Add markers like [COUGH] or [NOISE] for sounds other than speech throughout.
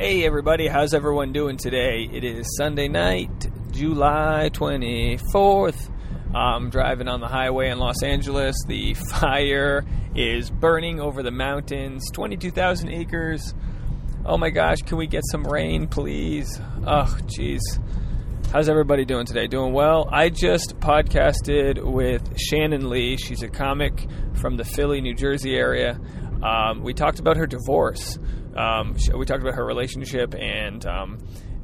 Hey everybody, how's everyone doing today? It is Sunday night, July 24th. I'm driving on the highway in Los Angeles. The fire is burning over the mountains, 22,000 acres. Oh my gosh, can we get some rain, please? Oh, jeez. How's everybody doing today? Doing well? I just podcasted with Shannon Leigh. She's a comic from the Philly, New Jersey area. Um, we talked about her divorce. Um, sh- we talked about her relationship and um,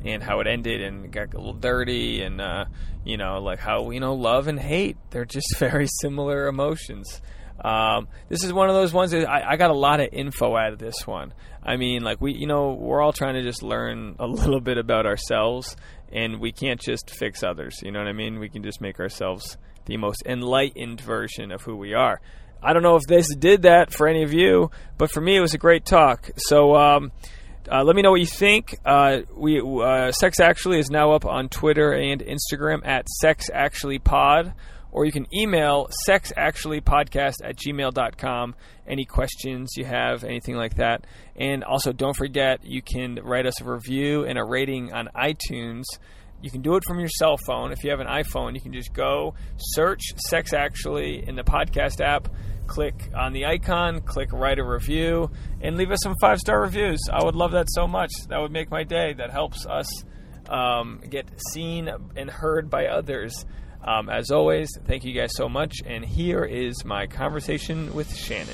and how it ended and got a little dirty and uh, you know like how you know love and hate they're just [LAUGHS] very similar emotions. Um, this is one of those ones that I, I got a lot of info out of this one. I mean, like we, you know, we're all trying to just learn [LAUGHS] a little bit about ourselves, and we can't just fix others. You know what I mean? We can just make ourselves the most enlightened version of who we are. I don't know if this did that for any of you, but for me, it was a great talk. So. Um, uh, let me know what you think. Uh, we uh, Sex Actually is now up on Twitter and Instagram at Sex Actually Pod, or you can email sexactuallypodcast at gmail.com. Any questions you have, anything like that. And also, don't forget, you can write us a review and a rating on iTunes. You can do it from your cell phone. If you have an iPhone, you can just go search Sex Actually in the podcast app, click on the icon, click write a review, and leave us some five star reviews. I would love that so much. That would make my day. That helps us um, get seen and heard by others. Um, as always, thank you guys so much. And here is my conversation with Shannon.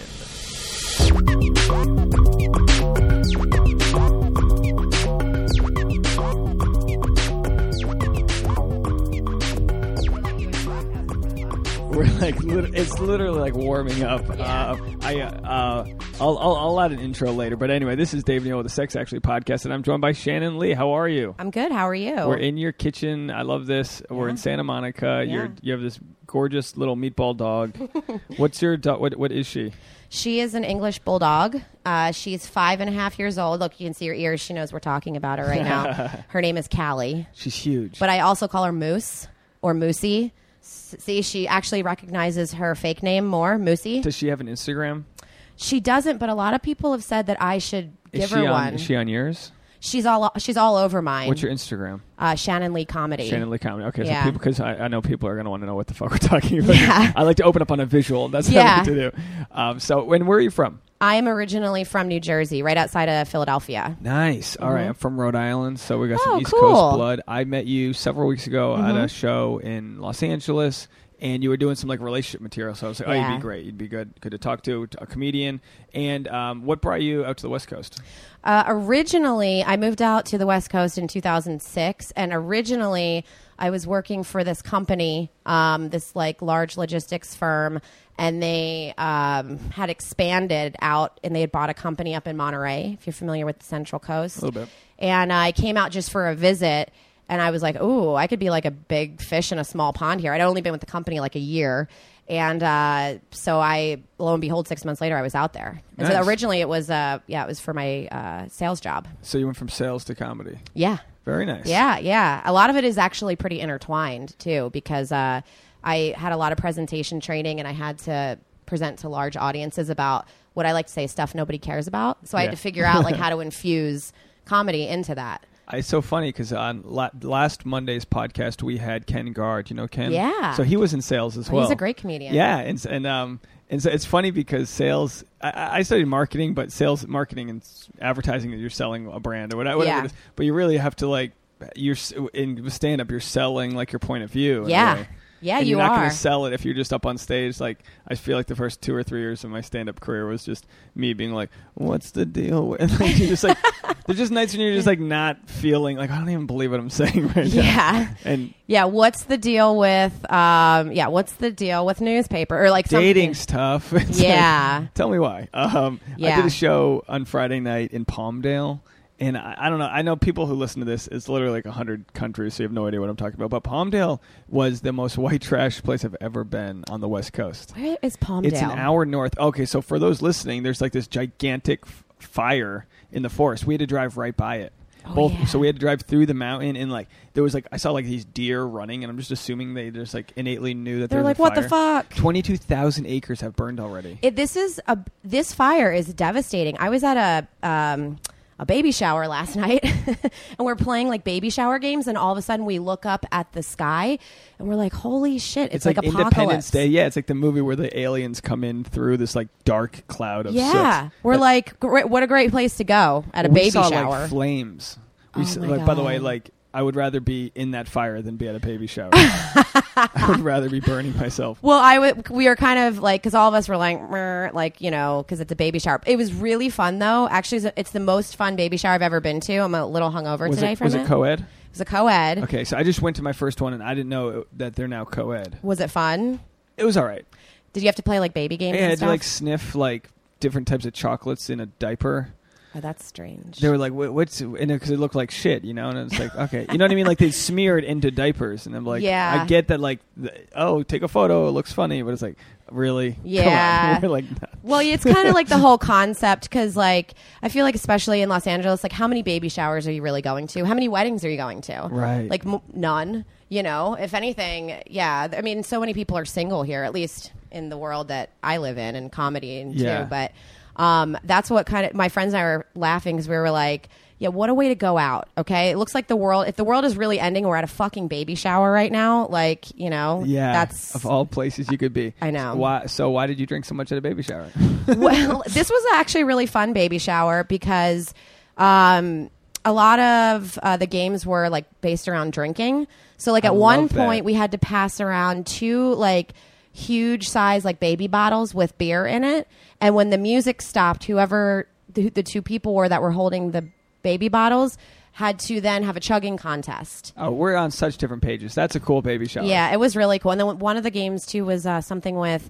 [LAUGHS] We're like, lit- it's literally like warming up. Uh, I, uh, I'll, I'll, I'll add an intro later. But anyway, this is Dave Neal with the Sex Actually podcast, and I'm joined by Shannon Leigh. How are you? I'm good. How are you? We're in your kitchen. I love this. We're in Santa Monica. You're, you have this gorgeous little meatball dog. [LAUGHS] What's your dog? What, what is she? she is an English bulldog. Uh, she's five and a half years old. Look, you can see her ears. She knows we're talking about her right now. [LAUGHS] her name is Callie, She's huge. but I also call her Moose or Moosey. See, she actually recognizes her fake name more, Moosey. Does she have an Instagram? She doesn't, but a lot of people have said that I should give her on? one. Is she on yours? she's all she's all over mine. What's your Instagram? uh, Shannon Leigh comedy? Shannon Leigh Comedy. Okay, Yeah. so people, because I, I know people are going to want to know what the fuck we're talking about. Yeah. [LAUGHS] I like to open up on a visual. That's what I Yeah. like to do. Um, so, when where are you from? I am originally from New Jersey, right outside of Philadelphia. Nice. All right, I'm from Rhode Island, so we got some Mm-hmm. Oh, East cool. Mm-hmm. Coast blood. I met you several weeks ago at a show in Los Angeles, and you were doing some like relationship material. So I was like, oh, you'd be great. You'd be good, good to talk to, a comedian. And um, what brought you out to the West Coast? Uh, originally, I moved out to the West Coast in 2006, and originally I was working for this company, um, this like large logistics firm, and they um, had expanded out, and they had bought a company up in Monterey. If you're familiar with the Central Coast, A little bit. And I came out just for a visit, and I was like, "Ooh, I could be like a big fish in a small pond here." I'd only been with the company like a year. And uh, so I, lo and behold, six months later, I was out there. And Nice. so originally it was, uh, yeah, it was for my uh, sales job. So you went from sales to comedy. Yeah. Very nice. Yeah, yeah. A lot of it is actually pretty intertwined too, because uh, I had a lot of presentation training and I had to present to large audiences about what I like to say stuff nobody cares about. So I Yeah. had to figure out like how to [LAUGHS] infuse comedy into that. It's so funny because on la- last Monday's podcast we had Ken Gard. You know Ken? Yeah. So he was in sales as Oh, well. he's a great comedian. Yeah, and and um and so it's funny because sales. I- I, studied marketing, but sales, marketing, and advertising. You're selling a brand or whatever. whatever Yeah. it is. But you really have to like you're in stand up. You're selling like your point of view. Yeah. Yeah, and you you're not are. going to sell it if you're just up on stage. Like I feel like the first two or three years of my stand up career was just me being like, "What's the deal?" with [LAUGHS] like, you're just like, [LAUGHS] there's just nights when you're just like not feeling like I don't even believe what I'm [LAUGHS] saying right now. Yeah. And Yeah, what's the deal with um yeah, what's the deal with newspaper or like something- dating's tough. It's like, Yeah. tell me why. Um, I did a show on Friday night in Palmdale. And I, I don't know. I know people who listen to this. It's literally like hundred countries, so you have no idea what I'm talking about. But Palmdale was the most white [LAUGHS] trash place I've ever been on the West Coast. Where is Palmdale? It's an hour north. Okay, so for those listening, there's like this gigantic f- fire in the forest. We had to drive right by it. Oh, Both, yeah. so we had to drive through the mountain, and like there was like I saw like these deer running, and I'm just assuming they just like innately knew that They're like, "What the fire." fuck?" Twenty-two thousand acres have burned already. It, this is a this fire is devastating. I was at a um, a baby shower last [LAUGHS] night and we're playing like baby shower games and all of a sudden we look up at the sky and we're like holy shit it's, It's, like, apocalypse Independence Day. Yeah, it's like the movie where the aliens come in through this like dark cloud of yeah soot. we're But like what a great place to go at a baby saw, shower Like flames. We Oh saw, like, by the way, like I would rather be in that fire than be at a baby shower. [LAUGHS] I would rather be burning myself. Well, I would. We were kind of like because all of us were like, like you know, because it's a baby shower. It was really fun though. Actually, it's- the most fun baby shower I've ever been to. I'm a little hungover Was today it from was it. it co-ed? it was a co-ed. Okay, so I just went to my first one and I didn't know that they're now co-ed. Was it fun? It was all right. Did you have to play like baby games? Yeah, I had to like sniff like different types of chocolates in a diaper. Oh, that's strange. They were like, "What- "What's?" Because it looked like shit, you know. And it's like, okay, you know what I mean? Like they [LAUGHS] smear it into diapers, and I'm like, Yeah. I get that. Like, oh, take a photo. It looks funny, but it's like, really? [LAUGHS] Come on. Yeah. [LAUGHS] Like, Well, it's kind of like the whole concept because, like, I feel like especially in Los Angeles, like, how many baby showers are you really going to? How many weddings are you going to? Right. Like, m- none. You know, if anything, yeah. I mean, so many people are single here, at least in the world that I live in, and comedy and Yeah. too. But um, that's what kind of my friends and I were laughing because we were like. Yeah, what a way to go out. Okay, it looks like the world. If the world is really ending, we're at a fucking baby shower right now. Like, you know, yeah, that's of all places you could be. I know. Why? So why did you drink so much at a baby shower? [LAUGHS] well, this was actually a really fun baby shower because um, a lot of uh, the games were like based around drinking. So, like at one love that. point, we had to pass around two like huge size like baby bottles with beer in it, and when the music stopped, whoever the, the two people were that were holding the baby bottles had to then have a chugging contest. oh, we're on such different pages. That's a cool baby shower. Yeah, it was really cool. And then one of the games too was uh, something with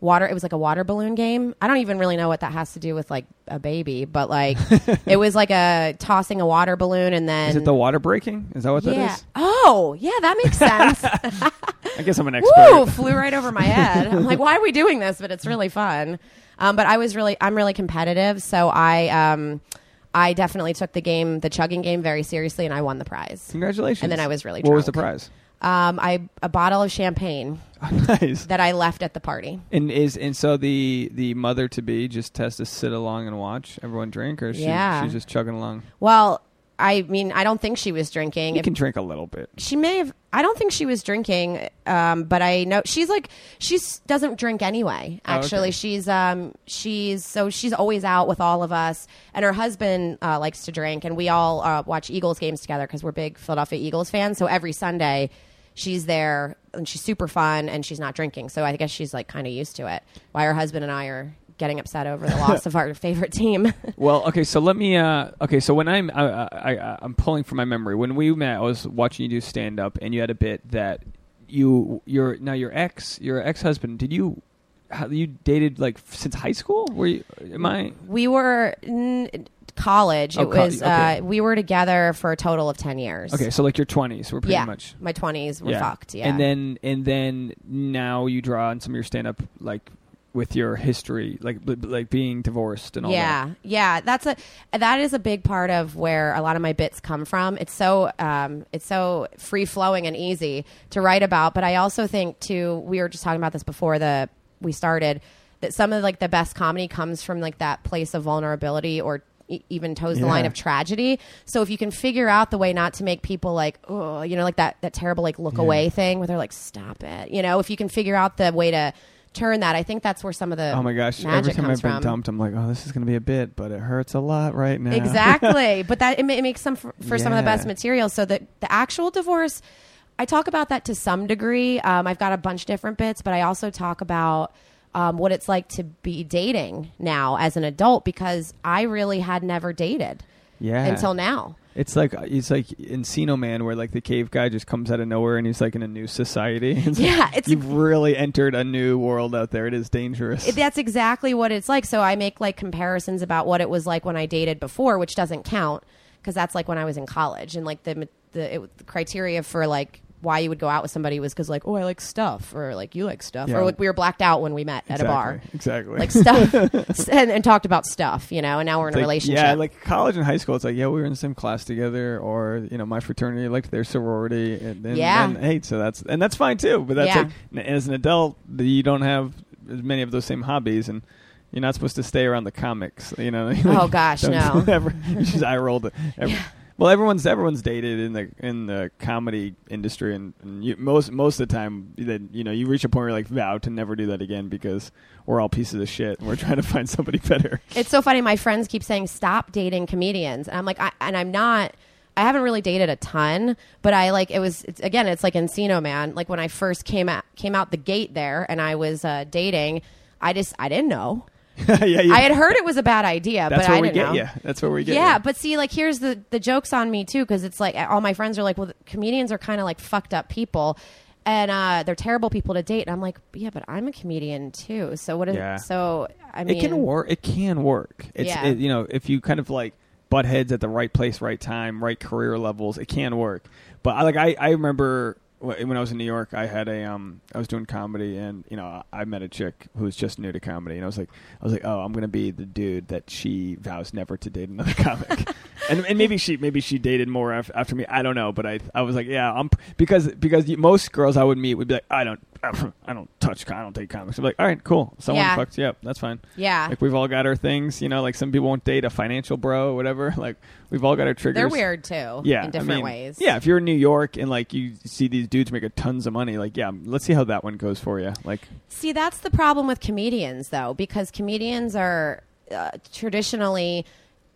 water. It was like a water balloon game. I don't even really know what that has to do with like a baby, but like [LAUGHS] it was like a tossing a water balloon and then Is it the water breaking? Is that what yeah. that is? Oh, yeah, that makes sense. [LAUGHS] I guess I'm an [LAUGHS] expert. Woo, flew right over my head. I'm like, why are we doing this? But it's really fun. Um, but I was really, I'm really competitive, so I, um, I definitely took the game, the chugging game, very seriously, and I won the prize. Congratulations. And then I was really What was the prize? Um, I a bottle of champagne [LAUGHS] nice. that I left at the party. And is and so the the mother to be just has to sit along and watch everyone drink, or she, Yeah. she's just chugging along. Well, I mean, I don't think she was drinking. You If- can drink a little bit. she may have. I don't think she was drinking, um, but I know she's like she doesn't drink anyway. Oh, okay. Actually, she's um, she's so she's always out with all of us, and her husband uh, likes to drink, and we all uh, watch Eagles games together because we're big Philadelphia Eagles fans. So every Sunday, she's there, and she's super fun, and she's not drinking. So I guess she's like kind of used to it. Why her husband and I are getting upset over the [LAUGHS] loss of our favorite team. [LAUGHS] Well, okay, so let me. Uh, okay, so when I'm, I, I, I, I'm pulling from my memory. When we met, I was watching you do stand up, and you had a bit that you, your now your ex, your ex husband. Did you, how, you dated like since high school? Were you? Am I? we were in college. Oh, it co- was okay. uh, we were together for a total of ten years. Okay, so like your 20s were pretty yeah, much. my twenties were fucked. Yeah, And then and then now you draw on some of your stand up like with your history, like b- like being divorced and all that. yeah, yeah, that's a that is a big part of where a lot of my bits come from. It's so um, it's so free flowing and easy to write about. But I also think too, we were just talking about this before the we started that some of like the best comedy comes from like that place of vulnerability or e- even toes the line of tragedy. So if you can figure out the way not to make people like, oh, you know, like that that terrible like look Yeah. away thing where they're like, stop it. You know, if you can figure out the way to turn that, I think that's where some of the. Oh my gosh! Every time I've been from. dumped, I'm like, oh, this is going to be a bit, but it hurts a lot right now. Exactly, [LAUGHS] but that it, it makes some for, for some of the best material. So that the actual divorce, I talk about that to some degree. Um, I've got a bunch of different bits, but I also talk about um, what it's like to be dating now as an adult because I really had never dated yeah. until now. It's like it's like Encino Man, where like the cave guy just comes out of nowhere and he's like in a new society. [LAUGHS] It's like, Yeah, it's you've really entered a new world out there. It is dangerous. It- that's exactly what it's like. So I make like comparisons about what it was like when I dated before, which doesn't count because that's like when I was in college and like the the, it, the criteria for like why you would go out with somebody was because like oh I like stuff or like you like stuff Yeah. or like we were blacked out when we met at a bar Exactly. like stuff [LAUGHS] and, and talked about stuff you know and now we're in It's a like, relationship Yeah, like college and high school, it's like, yeah, we were in the same class together, or you know, my fraternity liked their sorority, and then, Yeah. then hey, so that's and that's fine too. But that's Yeah. like, as an adult, you don't have as many of those same hobbies, and You're not supposed to stay around the comics. You know. [LAUGHS] Oh, gosh, no. [LAUGHS] Ever, just eye rolled. Every, Well, everyone's everyone's dated in the in the comedy industry, and, and you, most most of the time, that you know, you reach a point where you're like vow to never do that again because we're all pieces of shit, and we're [LAUGHS] trying to find somebody better. It's so funny. My friends keep saying, "Stop dating comedians," and I'm like, I, and I'm not. I haven't really dated a ton, but I like it was it's, again. It's like Encino Man. Like when I first came out came out the gate there, and I was uh, dating. I just I didn't know. [LAUGHS] yeah, yeah. I had heard it was a bad idea, That's but where I we didn't get know. you. That's where we get yeah, but see, like here's the the jokes on me too, because it's like all my friends are like, well, comedians are kind of like fucked up people, and uh, they're terrible people to date. And I'm like, yeah, but I'm a comedian too. So what is Yeah. so? I mean, it can work. It can work. It's Yeah. it, you know if you kind of like butt heads at the right place, right time, right career levels, it can work. But I like I I remember when I was in New York, I had a um I was doing comedy and you know I met a chick who was just new to comedy and I was like I was like oh I'm gonna be the dude that she vows never to date another [LAUGHS] comic. And, and maybe she maybe she dated more af- after me. I don't know, but I I was like, yeah, I'm because because most girls I would meet would be like, I don't [COUGHS] I don't touch I don't date comics. I'm like, all right, cool. Someone Yeah. fucked you up. That's fine. Yeah. Like we've all got our things, you know. Like some people won't date a financial bro or whatever. [LAUGHS] Like we've all got our triggers. They're weird too. Yeah, in I different mean, ways. Yeah, if you're in New York and like you see these dudes make a tons of money, like yeah, let's see how that one goes for you. Like See, that's the problem with comedians, though, because comedians are uh, traditionally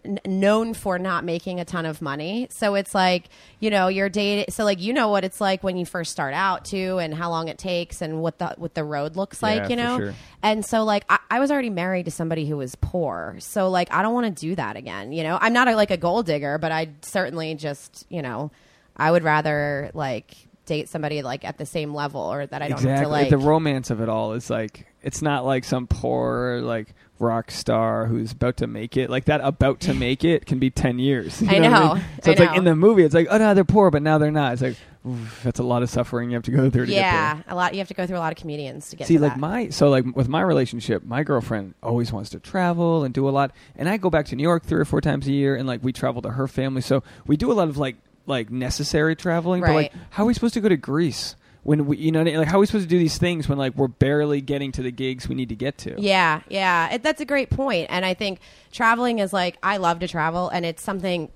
n- known for not making a ton of money. So it's like, you know, you're dating. So like, you know what it's like when you first start out too, and how long it takes, and what the what the road looks like. Yeah, you know. sure. And so like, I, I was already married to somebody who was poor. So like, I don't want to do that again. You know, I'm not a, like a gold digger, but I certainly just, you know, I would rather like date somebody like at the same level or that I don't have to like the romance of it all is like it's not like some poor like rock star who's about to make it. Like that about to [LAUGHS] make it can be ten years. [LAUGHS] you I what know, mean? So I it's like in the movie, it's like oh no, they're poor, but now they're not. It's like oof, that's a lot of suffering you have to go through to get there. yeah, a lot. You have to go through a lot of comedians to get See, like that. my so like with my relationship, my girlfriend always wants to travel and do a lot, and I go back to New York three or four times a year, and like we travel to her family, so we do a lot of like like necessary traveling. But like, Right. how are we supposed to go to Greece when we, you know, like how are we supposed to do these things when like we're barely getting to the gigs we need to get to? Yeah, yeah, it, that's a great point. And I think traveling is like I love to travel, and it's something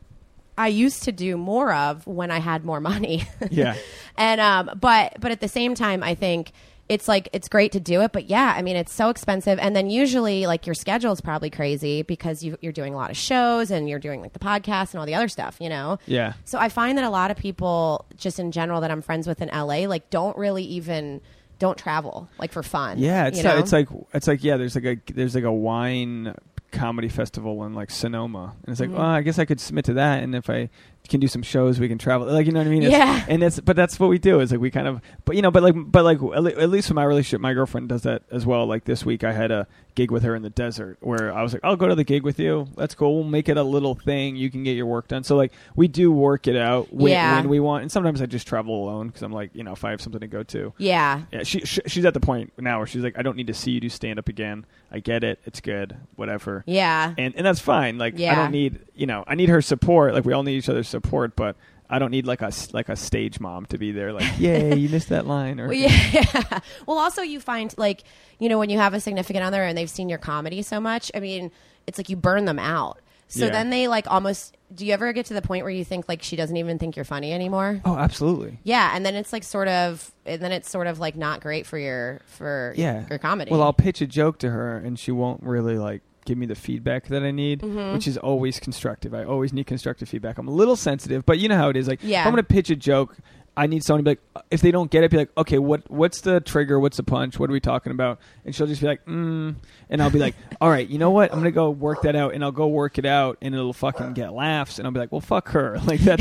I used to do more of when I had more money. Yeah. [LAUGHS] and um, but but at the same time, I think it's like it's great to do it, but yeah, I mean it's so expensive, and then usually like your schedule is probably crazy because you, you're doing a lot of shows and you're doing like the podcast and all the other stuff, you know. Yeah. So I find that a lot of people, just in general, that I'm friends with in LA, like don't really even don't travel like for fun. Yeah, it's know? it's like it's like yeah. There's like a there's like a wine comedy festival in like Sonoma, and it's like, Mhm. well, I guess I could submit to that, and if I can do some shows, we can travel. Like you know what I mean? It's- Yeah. And that's but that's what we do. Is like we kind of but you know but like but like at least in my relationship, my girlfriend does that as well. Like this week, I had a gig with her in the desert where I was like, I'll go to the gig with you. That's cool. We'll make it a little thing. You can get your work done. So like we do work it out when, Yeah. when we want, and sometimes I just travel alone because I'm like you know if I have something to go to. yeah, Yeah, she, she she's at the point now where she's like, I don't need to see you do stand up again. I get it. It's good. Whatever. yeah. And and that's fine. Like I don't need you know I need her support. Like we all need each other's support, but I don't need like a like a stage mom to be there. Like [LAUGHS] yay, you missed that line. Or Well, yeah. [LAUGHS] well, also you find like you know when you have a significant other and they've seen your comedy so much. I mean, it's like you burn them out. So Yeah. then they like almost. Do you ever get to the point where you think like she doesn't even think you're funny anymore? oh, absolutely. Yeah, and then it's like sort of, and then it's sort of like not great for your for Yeah. your comedy. Well, I'll pitch a joke to her, and she won't really like give me the feedback that I need, Mhm. which is always constructive. I always need constructive feedback. I'm a little sensitive, but you know how it is. Like, Yeah. if I'm going to pitch a joke, I need someone to be like, if they don't get it, be like, okay, what what's the trigger? What's the punch? What are we talking about? And she'll just be like, mm, and I'll be like, [LAUGHS] all right, you know what? I'm gonna go work that out, and I'll go work it out, and it'll fucking get laughs, and I'll be like, well, fuck her, [LAUGHS] like that.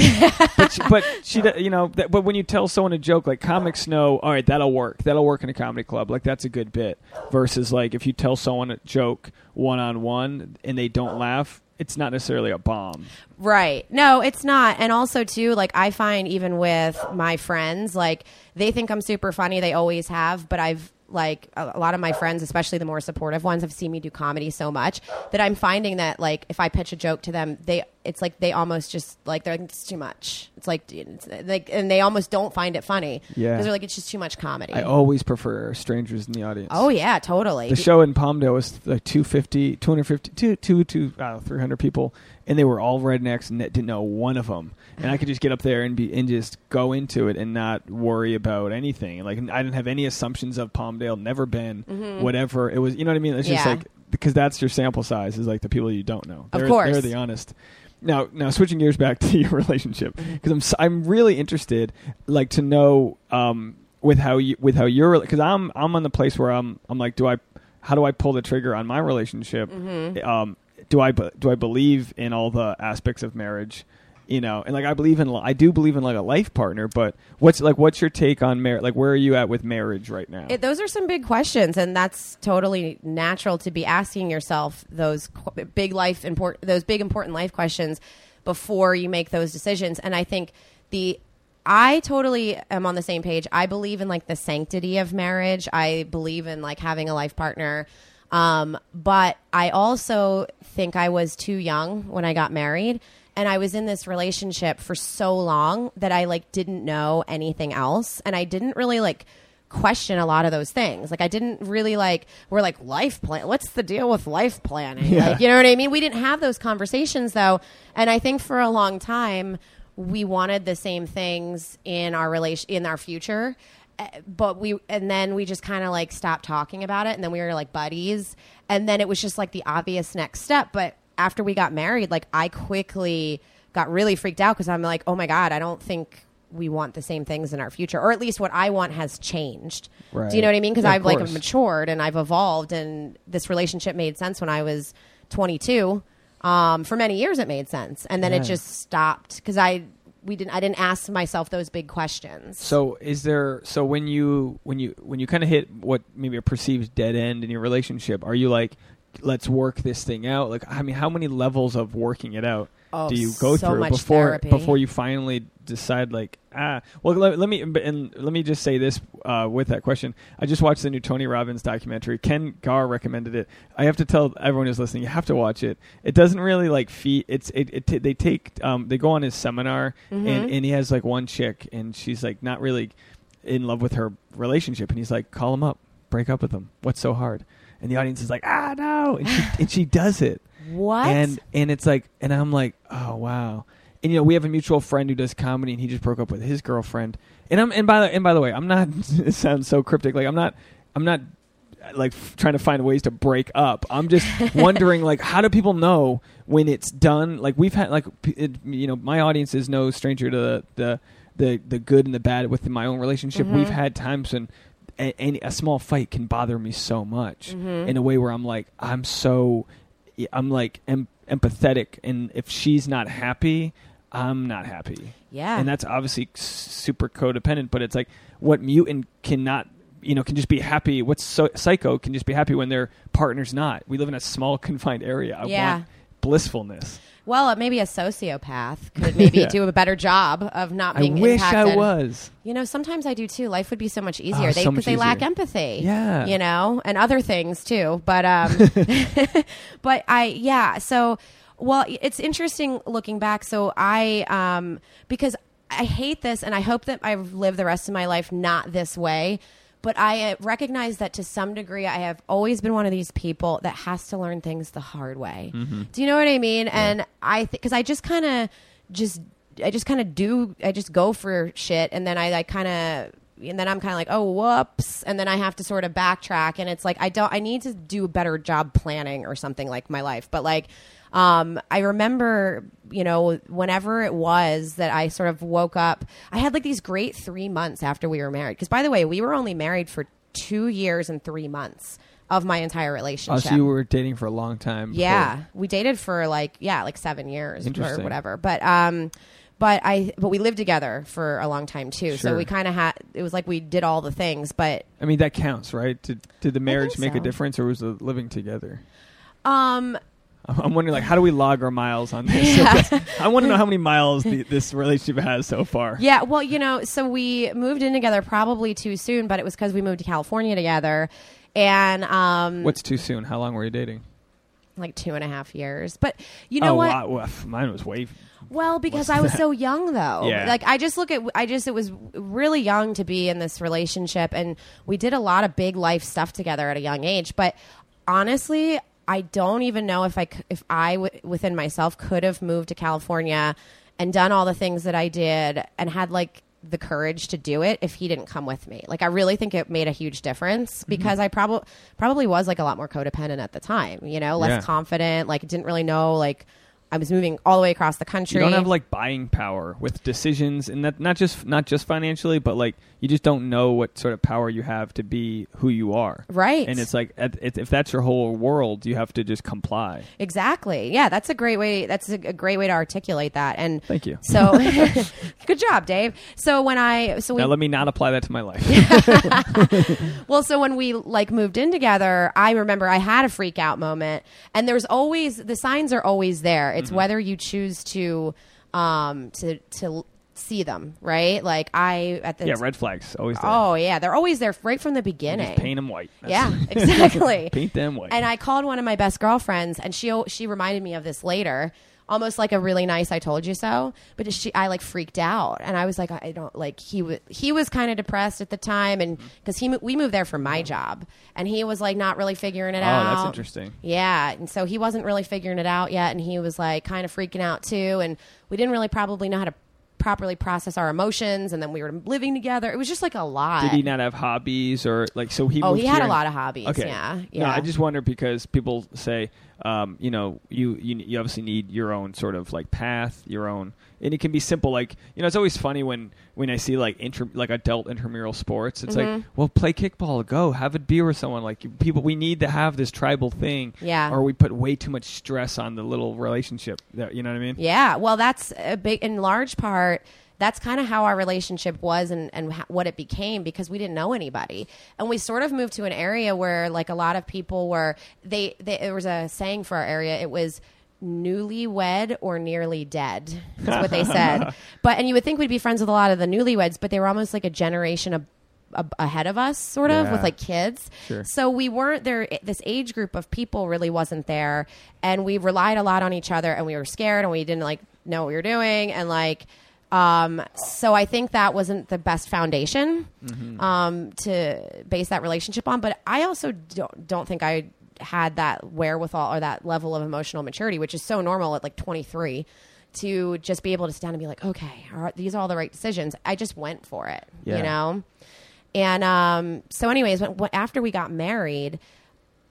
but she, but she, you know, that, but when you tell someone a joke, like comics know, all right, that'll work, that'll work in a comedy club, like that's a good bit. Versus like if you tell someone a joke one on one and they don't laugh, it's not necessarily a bomb. Right. No, it's not. And also too, like I find even with my friends, like they think I'm super funny, they always have, but I've like a, a lot of my friends, especially the more supportive ones, have seen me do comedy so much that I'm finding that like if I pitch a joke to them, they it's like they almost just like they're like it's too much. It's like it's like and they almost don't find it funny. Yeah. because they're like it's just too much comedy. I always prefer strangers in the audience. oh yeah, totally. The show in Palmdale was like 250, 250, two, two, two, uh, 300 people, and they were all rednecks and didn't know one of them. And I could just get up there and be and just go into it and not worry about anything. Like I didn't have any assumptions of Palmdale, never been, whatever. It was, you know what I mean? It's just Mm-hmm. Yeah. like because that's your sample size is like the people you don't know. Of They're, course. they're the honest. Now, now switching gears back [LAUGHS] to your relationship Mm-hmm. because I'm s- I'm really interested, like to know um, with how you with how you're because I'm I'm on the place where I'm I'm like, do I how do I pull the trigger on my relationship? Mm-hmm. Um, do I do I believe in all the aspects of marriage? You know, and like I believe in I do believe in like a life partner, but what's like what's your take on marriage? Like where are you at with marriage right now? It, those are some big questions, and that's totally natural to be asking yourself those qu- big life important, those big important life questions before you make those decisions. And I think the I totally am on the same page. I believe in like the sanctity of marriage. I believe in like having a life partner. Um, but I also think I was too young when I got married and I was in this relationship for so long that I like didn't know anything else and I didn't really like question a lot of those things. Like I didn't really like we're like life plan. What's the deal with life planning? Yeah. Like you know what I mean? We didn't have those conversations though, and I think for a long time we wanted the same things in our relation in our future. Uh, But we and then we just kind of like stopped talking about it, and then we were like buddies, and then it was just like the obvious next step. But after we got married, like I quickly got really freaked out because I'm like, oh my god, I don't think we want the same things in our future, or at least what I want has changed. Do you know what I mean? Because Yeah, I've like matured and I've evolved, and this relationship made sense when I was 22. Um, for many years, it made sense, and then Yeah. it just stopped because I we didn't I didn't ask myself those big questions. So is there so when you when you when you kind of hit what maybe a perceived dead end in your relationship, are you like let's work this thing out? Like I mean, how many levels of working it out Oh, do you go so through before therapy. before you finally decide like ah well let, let me and let me just say this uh, with that question. I just watched the new Tony Robbins documentary. Ken Garr recommended it. I have to tell everyone who's listening, you have to watch it. It doesn't really like feed. It's it, it t- they take um, they go on his seminar Mm-hmm. and and he has like one chick and she's like not really in love with her relationship and he's like call him up break up with him what's so hard and the audience is like ah no and she, and she does it What? and and it's like and i'm like oh wow and you know we have a mutual friend who does comedy and he just broke up with his girlfriend and i'm and by the and by the way i'm not [LAUGHS] it sounds so cryptic like i'm not i'm not like f- trying to find ways to break up i'm just [LAUGHS] wondering like how do people know when it's done like we've had like p- it, you know my audience is no stranger to the the the, the good and the bad within my own relationship Mhm. we've had times when a, any, a small fight can bother me so much Mhm. in a way where i'm like i'm so i'm like em- empathetic and if she's not happy i'm not happy yeah. and that's obviously super codependent but it's like what mutant cannot you know can just be happy what's so psycho can just be happy when their partner's not we live in a small [LAUGHS] confined area i Yeah. want blissfulness well, uh, maybe a sociopath could [LAUGHS] maybe Yeah. do a better job of not being. i wish impacted. i was You know, sometimes I do too. Life would be so much easier. Oh, they so much they lack empathy. Yeah. You know, and other things too. But um [LAUGHS] [LAUGHS] but I yeah, so well, it's interesting looking back. So I um because I hate this and I hope that I live the rest of my life not this way. But I uh, recognize that to some degree, I have always been one of these people that has to learn things the hard way. Mm-hmm. Do you know what I mean? And I, think because I just kind of just I just kind of do. I just go for shit, and then I like kind of. And then I'm kind of like, oh, whoops, and then I have to sort of backtrack, and it's like I don't. I need to do a better job planning or something like my life. But like, um, I remember, you know, whenever it was that I sort of woke up, I had like these great three months after we were married. Because by the way, we were only married for two years and three months of my entire relationship. oh, so you were dating for a long time before- Yeah, we dated for like yeah, like seven years or whatever. But um, but I but we lived together for a long time too. So we kind of had it was like we did all the things. But i mean that counts right did, did the marriage make a difference or was the living together um, I'm wondering, like, how do we log our miles on this? Yeah. [LAUGHS] I want to know how many miles the, this relationship has so far. Yeah, well, you know, so we moved in together probably too soon, but it was because we moved to California together, and um, What's too soon? How long were you dating? like two and a half years. But you know oh, what? wow. Mine was way. Well, because I was that? so young, though. Yeah. Like I just look at, I just it was really young to be in this relationship, and we did a lot of big life stuff together at a young age. But honestly, I don't even know if I if I w- within myself could have moved to California and done all the things that I did and had like the courage to do it if he didn't come with me. Like I really think it made a huge Mm-hmm. difference because I probably probably was like a lot more codependent at the time, you know, less Yeah. confident, like didn't really know like I was moving all the way across the country. You don't have like buying power with decisions, and that not just not just financially, but like you just don't know what sort of power you have to be who you are. Right. And it's like if if that's your whole world, you have to just comply. Exactly. Yeah, that's a great way. That's a, a great way to articulate that. And Thank you. so, [LAUGHS] [LAUGHS] good job, Dave. So when I so we Now let me not apply that to my life. [LAUGHS] well, so when we like moved in together, I remember I had a freak out moment, and there's always the signs are always there. Mm-hmm. It's whether you choose to um to to see them, right? Like I at the yeah, red flags always there. oh yeah, they're always there right from the beginning. Just paint them white. That's- Yeah, [LAUGHS] exactly. paint them white. And I called one of my best girlfriends, and she she reminded me of this later, almost like a really nice "I told you so." But she, I like freaked out, and I was like, I don't like he was he was kind of depressed at the time, and mm-hmm. because he we moved there for my job, and he was like not really figuring it oh, out. Oh, that's interesting. Yeah, and so he wasn't really figuring it out yet, and he was like kind of freaking out too, and we didn't really probably know how to properly process our emotions, and then we were living together. It was just like a lot. Did he not have hobbies or like so he? Oh, he had a and- lot of hobbies. Okay. Yeah, No, yeah. I just wonder because people say, um, you know, you, you you obviously need your own sort of like path, your own, and it can be simple. Like you know, it's always funny when when I see like inter like adult intramural sports. It's Mm-hmm. like, well, play kickball, go have a beer with someone. Like people, we need to have this tribal thing. Yeah. Or we put way too much stress on the little relationship. That you know what I mean? Yeah, well, that's a big, in large part, that's kind of how our relationship was and, and what it became because we didn't know anybody. And we sort of moved to an area where, like, a lot of people were, they, they there was a saying for our area, it was, newlywed or nearly dead is what they [LAUGHS] said but and you would think we'd be friends with a lot of the newlyweds but they were almost like a generation of ahead of us sort of Yeah. with like kids Sure. so we weren't there this age group of people really wasn't there and we relied a lot on each other and we were scared and we didn't like know what we were doing and like um, so I think that wasn't the best foundation um, to base that relationship on. But I also don't, don't think I had that wherewithal or that level of emotional maturity, which is so normal at like 23, to just be able to stand and be like, okay, are, these are all the right decisions. I just went for it, Yeah. you know? And um, so, anyways, when, when, after we got married,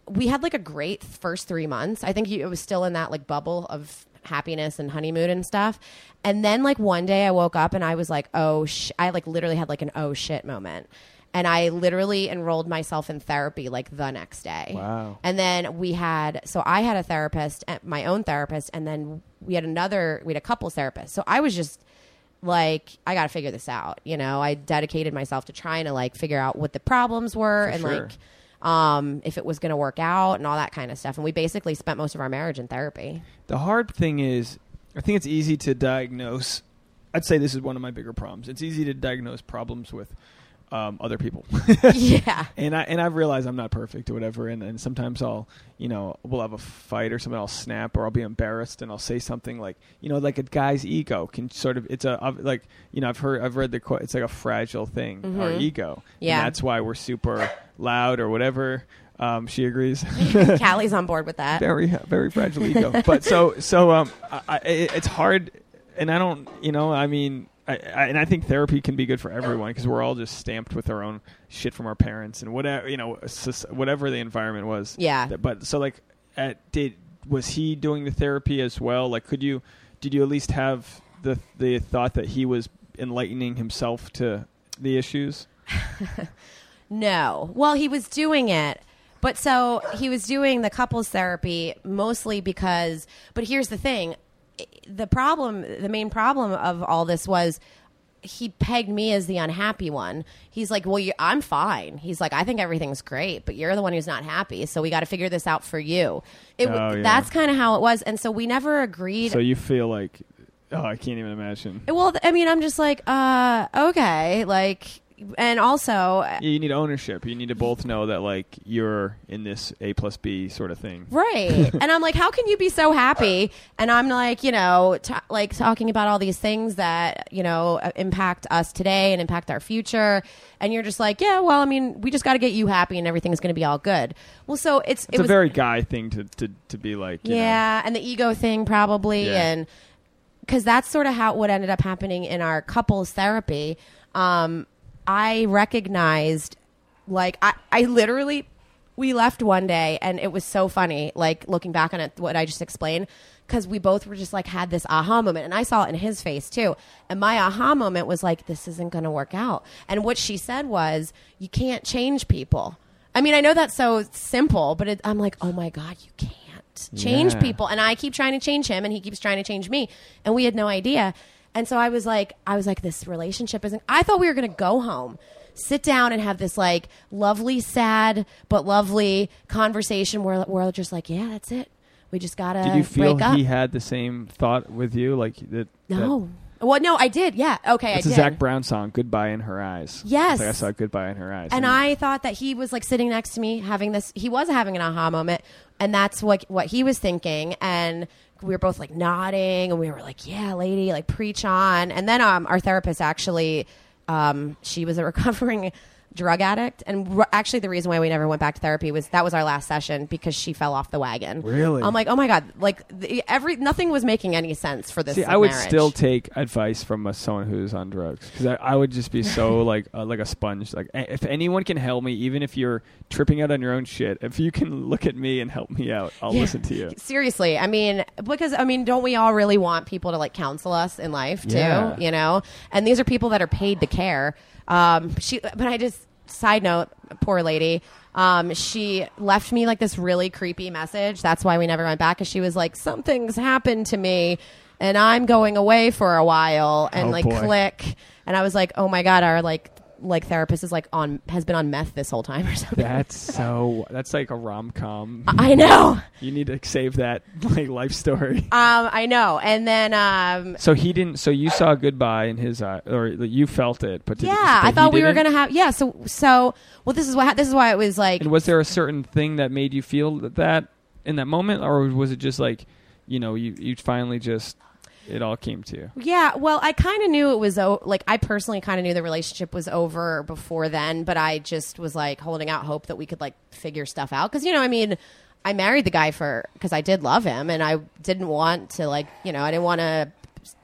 we had like a great first three months. I think you, it was still in that like bubble of happiness and honeymoon and stuff. And then like one day I woke up and I was like, oh, sh-. I like literally had like an oh shit moment. And I literally enrolled myself in therapy like the next day. Wow. And then we had, so I had a therapist, uh, my own therapist, and then we had another, we had a couples therapist. So I was just like, I got to figure this out. You know, I dedicated myself to trying to like figure out what the problems were For and sure. like, um, if it was going to work out and all that kind of stuff. And we basically spent most of our marriage in therapy. The hard thing is, I think it's easy to diagnose. I'd say this is one of my bigger problems. It's easy to diagnose problems with um, other people. [LAUGHS] yeah. and I and I've realized I'm not perfect or whatever, and, and sometimes I'll you know we'll have a fight or something, I'll snap or I'll be embarrassed and I'll say something like you know like a guy's ego can sort of it's a like you know I've heard I've read the quote it's like a fragile thing our ego Mm-hmm. Yeah. and that's why we're super loud or whatever. Um, she agrees. [LAUGHS] Callie's on board with that. very very fragile ego. But so so um, I, I, it- it's hard, and I don't you know I mean. I, I, and I think therapy can be good for everyone because we're all just stamped with our own shit from our parents and whatever you know, whatever the environment was. Yeah. But so like, at did was he doing the therapy as well? Like, could you did you at least have the the thought that he was enlightening himself to the issues? [LAUGHS] No. Well, he was doing it. But so he was doing the couples therapy mostly because, but here's the thing the problem, the main problem of all this was he pegged me as the unhappy one. He's like, "Well, you, I'm fine." He's like, "I think everything's great, but you're the one who's not happy, so we got to figure this out for you." It Oh, yeah. that's kind of how it was, and so we never agreed. So you feel like, oh, I can't even imagine. well, I mean, I'm just like, uh, okay, like, and also, You need ownership. You need to both know that like you're in this A plus B sort of thing. Right. [LAUGHS] and I'm like, how can you be so happy? And I'm like, you know, t- like talking about all these things that, you know, uh, impact us today and impact our future. And you're just like, yeah, well, I mean, we just got to get you happy and everything's going to be all good. Well, so it's, It's it a was, very guy thing to to, to be like. You yeah. And the ego thing probably. Yeah. And because that's sort of how what ended up happening in our couples therapy. Um, I recognized, like, I, I literally, we left one day and it was so funny, like, looking back on it, what I just explained, because we both were just like, had this aha moment. And I saw it in his face too. And my aha moment was like, this isn't going to work out. And what she said was, you can't change people. I mean, I know that's so simple, but it, I'm like, oh my God, you can't change Yeah. people and I keep trying to change him and he keeps trying to change me and we had no idea. And so I was like I was like this relationship isn't I thought we were going to go home, sit down and have this like lovely sad but lovely conversation where we're just like, yeah, that's it. We just got to Did you feel break up. he had the same thought with you? Like that? no. well, no, I did. Yeah. Okay, It's a. Zac Brown song, "Goodbye in Her Eyes." Yes. Like I saw "Goodbye in Her Eyes," and I thought that he was like sitting next to me having this he was having an aha moment and that's what what he was thinking and we were both like nodding and we were like yeah lady like preach on. And then um our therapist actually um she was a [LAUGHS] recovering drug addict and r- actually the reason why we never went back to therapy was that was our last session because she fell off the wagon Really? i'm like oh my god like the, every nothing was making any sense for this See, I would marriage. still take advice from a, someone who's on drugs because I, I would just be so [LAUGHS] like uh, like a sponge. Like a- if anyone can help me, even if you're tripping out on your own shit, if you can look at me and help me out, I'll Yeah. listen to you. [LAUGHS] Seriously, I mean, because I mean, don't we all really want people to like counsel us in life too? Yeah. You know, and these are people that are paid to care. Um, she, but I just side note, poor lady. Um, she left me like this really creepy message. That's why we never went back. Cause she was like, something's happened to me, and I'm going away for a while, and Oh, like boy. click. And I was like, oh my god, our like like therapist is like on has been on meth this whole time or something. That's [LAUGHS] so. That's like a rom com. I know. You need to save that like life story. [LAUGHS] Um, I know. And then um, So he didn't. So you saw goodbye in his eye, or you felt it, but did, yeah, but I thought we were didn't? gonna have yeah. So so well, this is what this is why it was like And was there a certain thing that made you feel that in that moment, or was it just like, you know, you you finally just it all came to yeah. Well, I kind of knew it was o- like I personally kind of knew the relationship was over before then, but I just was like holding out hope that we could like figure stuff out because you know I mean. I married the guy for because I did love him and I didn't want to like you know I didn't want to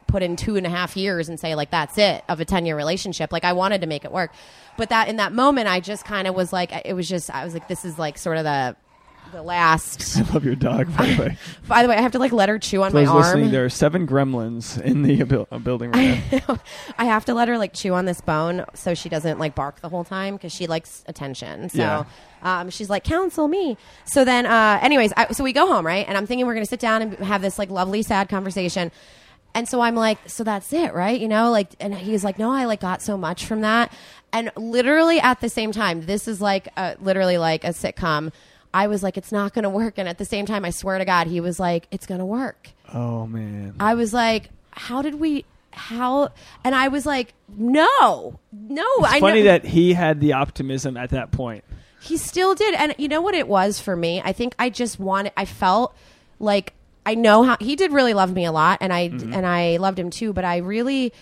put in two and a half years and say like that's it of a 10 year relationship like i wanted to make it work but that in that moment i just kind of was like it was just i was like this is like sort of the the last [LAUGHS] I love your dog, by the way. [LAUGHS] by the way i have to like let her chew on For my listening, arm there are seven gremlins in the abil- uh, building right now. i have to let her like chew on this bone so she doesn't like bark the whole time because she likes attention. So Yeah. um, she's like counsel me. So then uh, anyways I, so we go home right? And i'm thinking we're gonna sit down and have this like lovely sad conversation. And so i'm like so that's it right? You know like and he's like no i like got so much from that. And literally at the same time this is like a, literally like a sitcom i was like it's not gonna work and at the same time i swear to god he was like it's gonna work Oh man. I was like, how did we? How? And I was like, no, no. It's I funny know, that he had the optimism at that point. he still did. And you know what it was for me? I think I just wanted. I felt like I know how he did really love me a lot, and I Mm-hmm. and I loved him too. But I really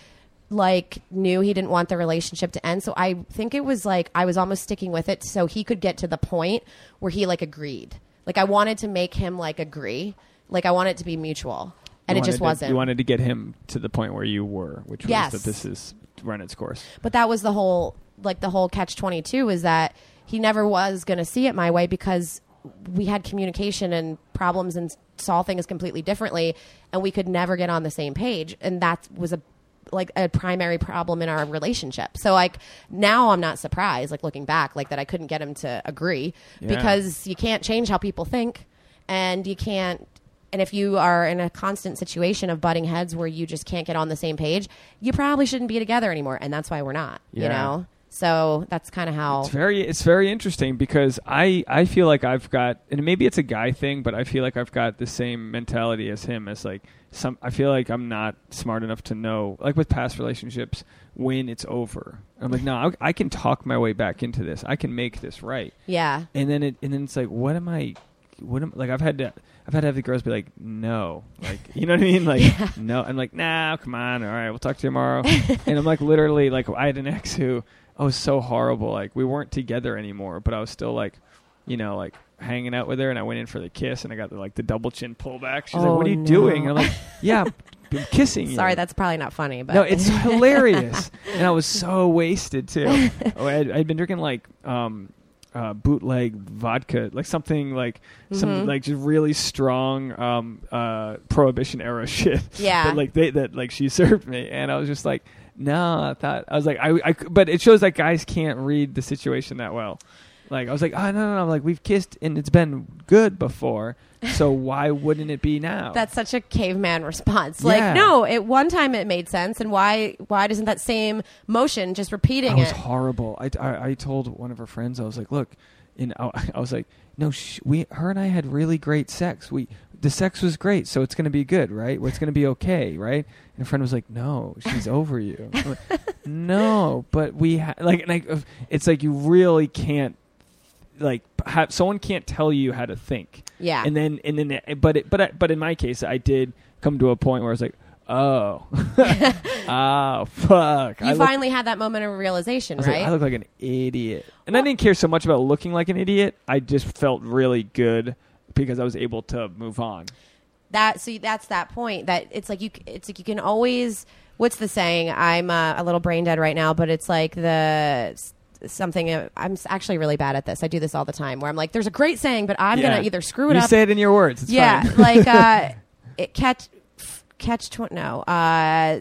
like knew he didn't want the relationship to end. So I think it was like I was almost sticking with it so he could get to the point where he like agreed. Like I wanted to make him like agree. Like I want it to be mutual. And You it just to- wasn't. You wanted to get him to the point where you were, which Yes. was that this is run its course. But that was the whole like the whole catch 22 is that he never was going to see it my way because we had communication and problems and saw things completely differently and we could never get on the same page and that was a like a primary problem in our relationship. So like now I'm not surprised like looking back like that I couldn't get him to agree Yeah. because you can't change how people think and you can't And if you are in a constant situation of butting heads where you just can't get on the same page, you probably shouldn't be together anymore. And that's why we're not, you know? So that's kind of how. It's very it's very interesting because I I feel like I've got and maybe it's a guy thing, but I feel like I've got the same mentality as him as like some I feel like I'm not smart enough to know like with past relationships when it's over. I'm like no, I, I can talk my way back into this. I can make this right. yeah. And then it and then it's like what am I what am like I've had to I've had to have the girls be like, no, like [LAUGHS] you know what I mean, like Yeah. no. I'm like, nah, come on, all right, we'll talk to you tomorrow. [LAUGHS] and I'm like, literally, like I had an ex who I was so horrible. Like we weren't together anymore, but I was still like, you know, like hanging out with her, and I went in for the kiss, and I got the, like the double chin pullback. She's Oh, like, what are you no. doing? And I'm like, yeah, I'm kissing you. Sorry, that's probably not funny, but No, it's [LAUGHS] hilarious, and I was so wasted too. [LAUGHS] oh, I'd, I'd been drinking like um, uh, bootleg vodka, like something like some Mhm. like just really strong um, uh, prohibition era [LAUGHS] shit. Yeah. that, like they that like she served me, and I was just like, no, I thought I was like I, I but it shows that guys can't read the situation that well. Like I was like, oh no, no, no, like we've kissed and it's been good before, so [LAUGHS] why wouldn't it be now? That's such a caveman response. Yeah. Like, no, at one time it made sense, and why why doesn't that same motion just repeating I was it? Was horrible. I, I, I told one of her friends, I was like, look, you know, [LAUGHS] I was like, no, sh- we, her and I had really great sex. We, the sex was great, so it's going to be good, right? It's going to be okay, right? And a friend was like, no, she's over you. Like, [LAUGHS] no, but we ha-, like, and I, uh, it's like you really can't, like, have someone can't tell you how to think yeah. and then and then eh, but it, but I, but in my case I did come to a point where I was like oh oh [LAUGHS] [LAUGHS] fuck you I look, finally had that moment of realization, I, was like, right? I look like an idiot and I didn't care so much about looking like an idiot I just felt really good because I was able to move on. That so that's that point that it's like you it's like you can always what's the saying? I'm uh, a little brain dead right now but it's like the something uh, i'm actually really bad at this. I do this all the time where i'm like there's a great saying but i'm Yeah. gonna either screw it you up say it in your words. It's yeah like uh [LAUGHS] it catch catch tw- no uh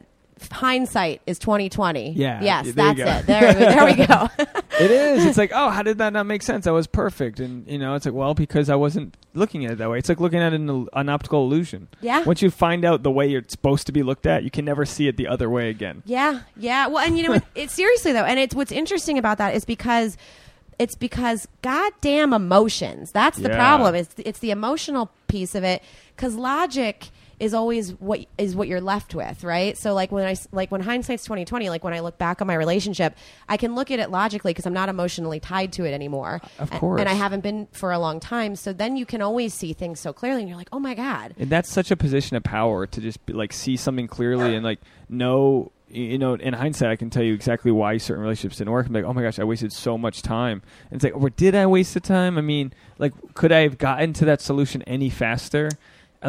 hindsight is 2020 Yeah, yes that's it. There, there we go. [LAUGHS] [LAUGHS] It is. It's like oh how did that not make sense? I was perfect. And you know it's like well because I wasn't looking at it that way. It's like looking at an, an optical illusion. Yeah. Once you find out the way you're supposed to be looked at you can never see it the other way again. Yeah, yeah. Well, and you know, it, it's [LAUGHS] seriously though, and it's what's interesting about that is because it's because goddamn emotions. That's the Yeah. problem. It's it's the emotional piece of it. Because logic is always what is what you're left with, right? So like when I like when hindsight's 2020, like when I look back on my relationship, I can look at it logically because I'm not emotionally tied to it anymore. Of course. and I haven't been for a long time. So then you can always see things so clearly, and you're like, oh my god, and that's such a position of power to just be, like see something clearly and like know you know in hindsight i can tell you exactly why certain relationships didn't work i'm like oh my gosh i wasted so much time and it's like or did i waste the time i mean like could i have gotten to that solution any faster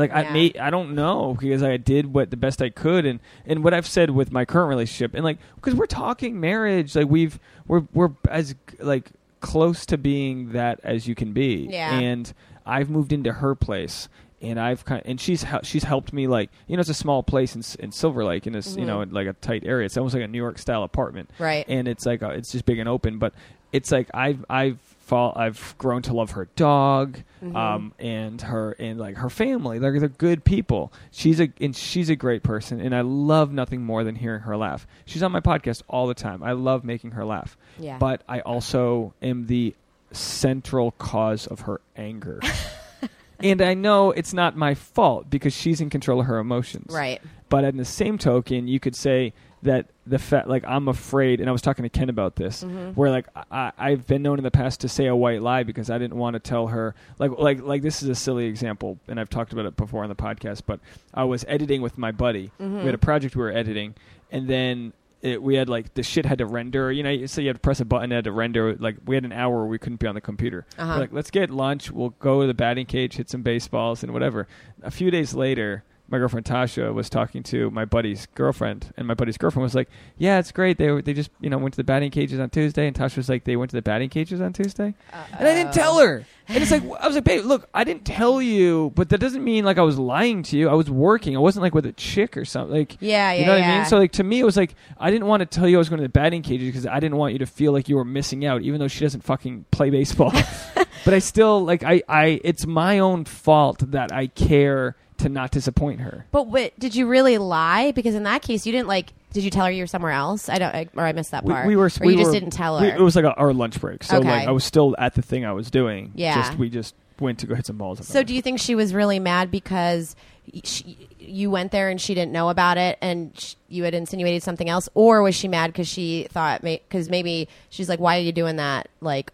like I Yeah. may I don't know because I did what the best I could and and what I've said with my current relationship and like because we're talking marriage like we've we're we're as like close to being that as you can be Yeah. and I've moved into her place and I've kind of, and she's she's helped me like you know it's a small place in in Silver Lake in this you know Mhm. in like a tight area it's almost like a New York style apartment right? and it's like uh it's just big and open but it's like I've I've fall I've grown to love her dog Mhm. um and her and like her family like they're good people she's a and she's a great person and I love nothing more than hearing her laugh she's on my podcast all the time I love making her laugh yeah, but I also am the central cause of her anger. [LAUGHS] and I know it's not my fault because she's in control of her emotions. right. But in the same token, you could say that the fact, like, I'm afraid, and I was talking to Ken about this, Mhm. where like I, I've been known in the past to say a white lie because I didn't want to tell her, like, like, like this is a silly example, and I've talked about it before on the podcast. But I was editing with my buddy. Mhm. We had a project we were editing, and then it, we had like the shit had to render. You know, so you had to press a button, it had to render. Like we had an hour where we couldn't be on the computer. Uh-huh. Like, let's get lunch. We'll go to the batting cage, hit some baseballs, and whatever. A few days later, my girlfriend Tasha was talking to my buddy's girlfriend, and my buddy's girlfriend was like, "Yeah, it's great. They were, they just you know went to the batting cages on Tuesday." And Tasha was like, "They went to the batting cages on Tuesday," and I didn't tell her. [SIGHS] And it's like I was like, "Babe, look, I didn't tell you, but that doesn't mean like I was lying to you. I was working. I wasn't like with a chick or something. Like Yeah, yeah, you know what I mean? So like to me, it was like I didn't want to tell you I was going to the batting cages because I didn't want you to feel like you were missing out, even though she doesn't fucking play baseball. [LAUGHS] but I still like I I it's my own fault that I care to not disappoint her. But what did you really lie? Because in that case, you didn't like. Did you tell her you were somewhere else? I don't, I, or I missed that part. we were. or we you just were- didn't tell we- her. it was like a, our lunch break, so Okay. like I was still at the thing I was doing. Yeah. Just we just went to go hit some balls. so do you think she was really mad because y- she, you went there and she didn't know about it, and sh- you had insinuated something else, or was she mad because she thought because maybe she's like, why are you doing that? Like,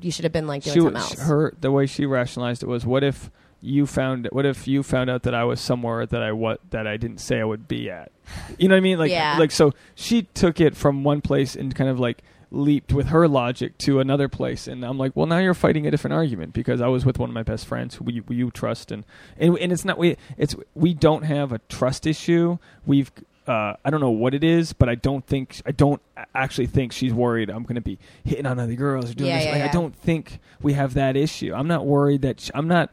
you should have been like doing she, something else. her the way she rationalized it was, what if you found what if you found out that I was somewhere that I what that I didn't say I would be at? You know what I mean? Like Yeah. like so she took it from one place and kind of like leaped with her logic to another place and I'm like, well now you're fighting a different argument because I was with one of my best friends who you, you trust and, and and it's not we it's we don't have a trust issue. We've uh, I don't know what it is, but I don't think I don't actually think she's worried I'm going to be hitting on other girls or doing Yeah, this. yeah, like. I don't think we have that issue. I'm not worried that sh I'm not.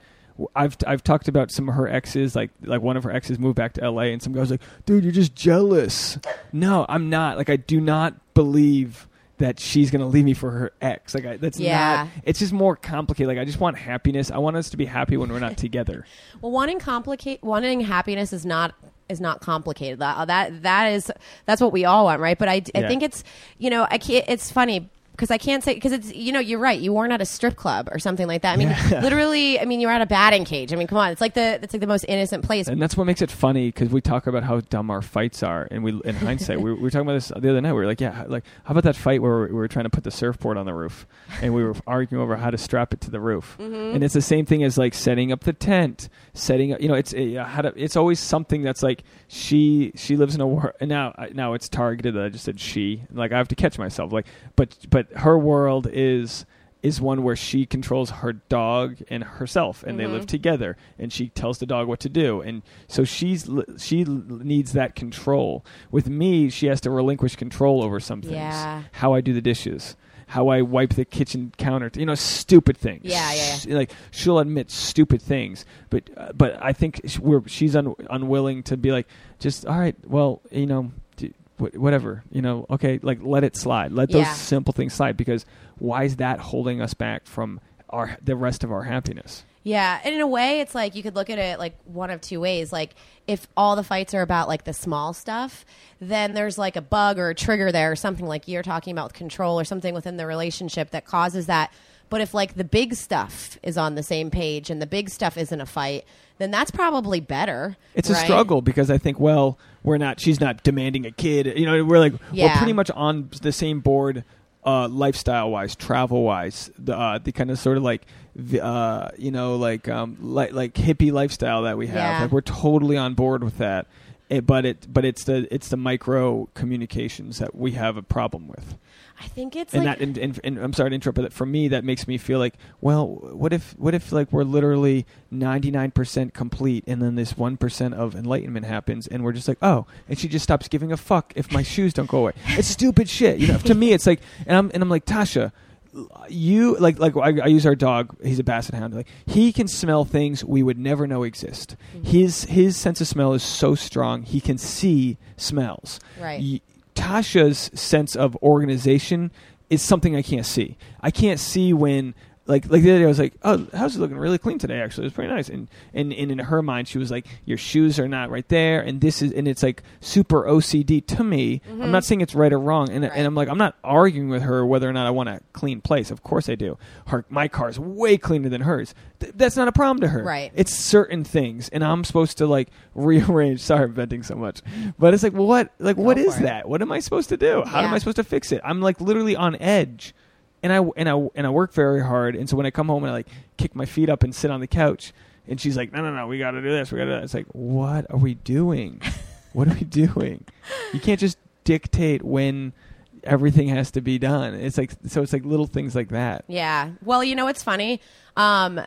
I've I've talked about some of her exes, like like one of her exes moved back to L.A. and some guy was like, "Dude, you're just jealous." No, I'm not. Like I do not believe that she's gonna leave me for her ex. Like I, that's Yeah. not. It's just more complicated. Like I just want happiness. I want us to be happy when we're not [LAUGHS] together. Well, wanting complicate wanting happiness is not is not complicated. That that that is that's what we all want, right? But I, I Yeah. think it's you know I can't. It's funny because I can't say because it's you know you're right. You weren't at a strip club or something like that. I mean, Yeah. [LAUGHS] literally. I mean, you're at a batting cage. I mean, come on. It's like the it's like the most innocent place. And that's what makes it funny because we talk about how dumb our fights are, and we, in hindsight, we, we were talking about this the other night. We were like, "Yeah, like how about that fight where we were trying to put the surfboard on the roof, and we were [LAUGHS] arguing over how to strap it to the roof." Mm-hmm. And it's the same thing as like setting up the tent, setting up. You know, it's uh, how to, It's always something that's like she she lives in a world. And now now it's targeted that I just said she. Like I have to catch myself. Like, but but her world is is one where she controls her dog and herself and they Mhm. live together and she tells the dog what to do. And so she's she needs that control. With me she has to relinquish control over some things. Yeah. how i do the dishes. How i wipe the kitchen counter. You know stupid things. Yeah, yeah, S- like she'll admit stupid things but uh, but i think we're, she's un- unwilling to be like just all right well you know whatever you know okay like let it slide let those Yeah. simple things slide because why is that holding us back from our the rest of our happiness Yeah, and in a way, it's like you could look at it like one of two ways. Like if all the fights are about like the small stuff, then there's like a bug or a trigger there or something like you're talking about with control or something within the relationship that causes that. But if like the big stuff is on the same page and the big stuff isn't a fight, then that's probably better. it's a struggle because i think well we're not she's not demanding a kid. You know we're like we're pretty much on the same board uh, lifestyle wise travel wise the uh, the kind of sort of like the, uh, you know like um like like hippie lifestyle that we have. Yeah. like we're totally on board with that. It, but it but it's the it's the micro communications that we have a problem with I think it's and like that and, and, and I'm sorry to interrupt, but for me that makes me feel like, well, what if what if like we're literally 99% complete, and then this one percent of enlightenment happens, and we're just like, oh, and she just stops giving a fuck if my shoes don't go away. [LAUGHS] It's stupid shit, you know. To me, it's like, and I'm and I'm like Tasha. You like like I, I use our dog. He's a basset hound. Like he can smell things we would never know exist. Mm-hmm. His his sense of smell is so strong. He can see smells. Right. Y- Tasha's sense of organization is something I can't see. I can't see when like like the other day I was like, oh, the house is looking really clean today. Actually, it was pretty nice. And and, and in her mind, she was like, your shoes are not right there, and this is and it's like super OCD to me. I'm not mm-hmm. saying it's right or wrong, and Right. and I'm like, I'm not arguing with her whether or not I want a clean place. Of course I do. Her my car's way cleaner than hers. Th- that's not a problem to her. Right. It's certain things, and I'm supposed to like [LAUGHS] rearrange. Sorry, I'm venting so much, but it's like, what like what Go is for it. that? What am I supposed to do? How am I supposed to fix it? I'm like literally on edge, and I and I and I work very hard. And so when I come home and I like kick my feet up and sit on the couch, and she's like, no, no, no, we got to do this. We got to. It's like, what are we doing? [LAUGHS] what are we doing? You can't just dictate when everything has to be done. It's like so. It's like little things like that. Yeah. Well, you know what's funny? Um,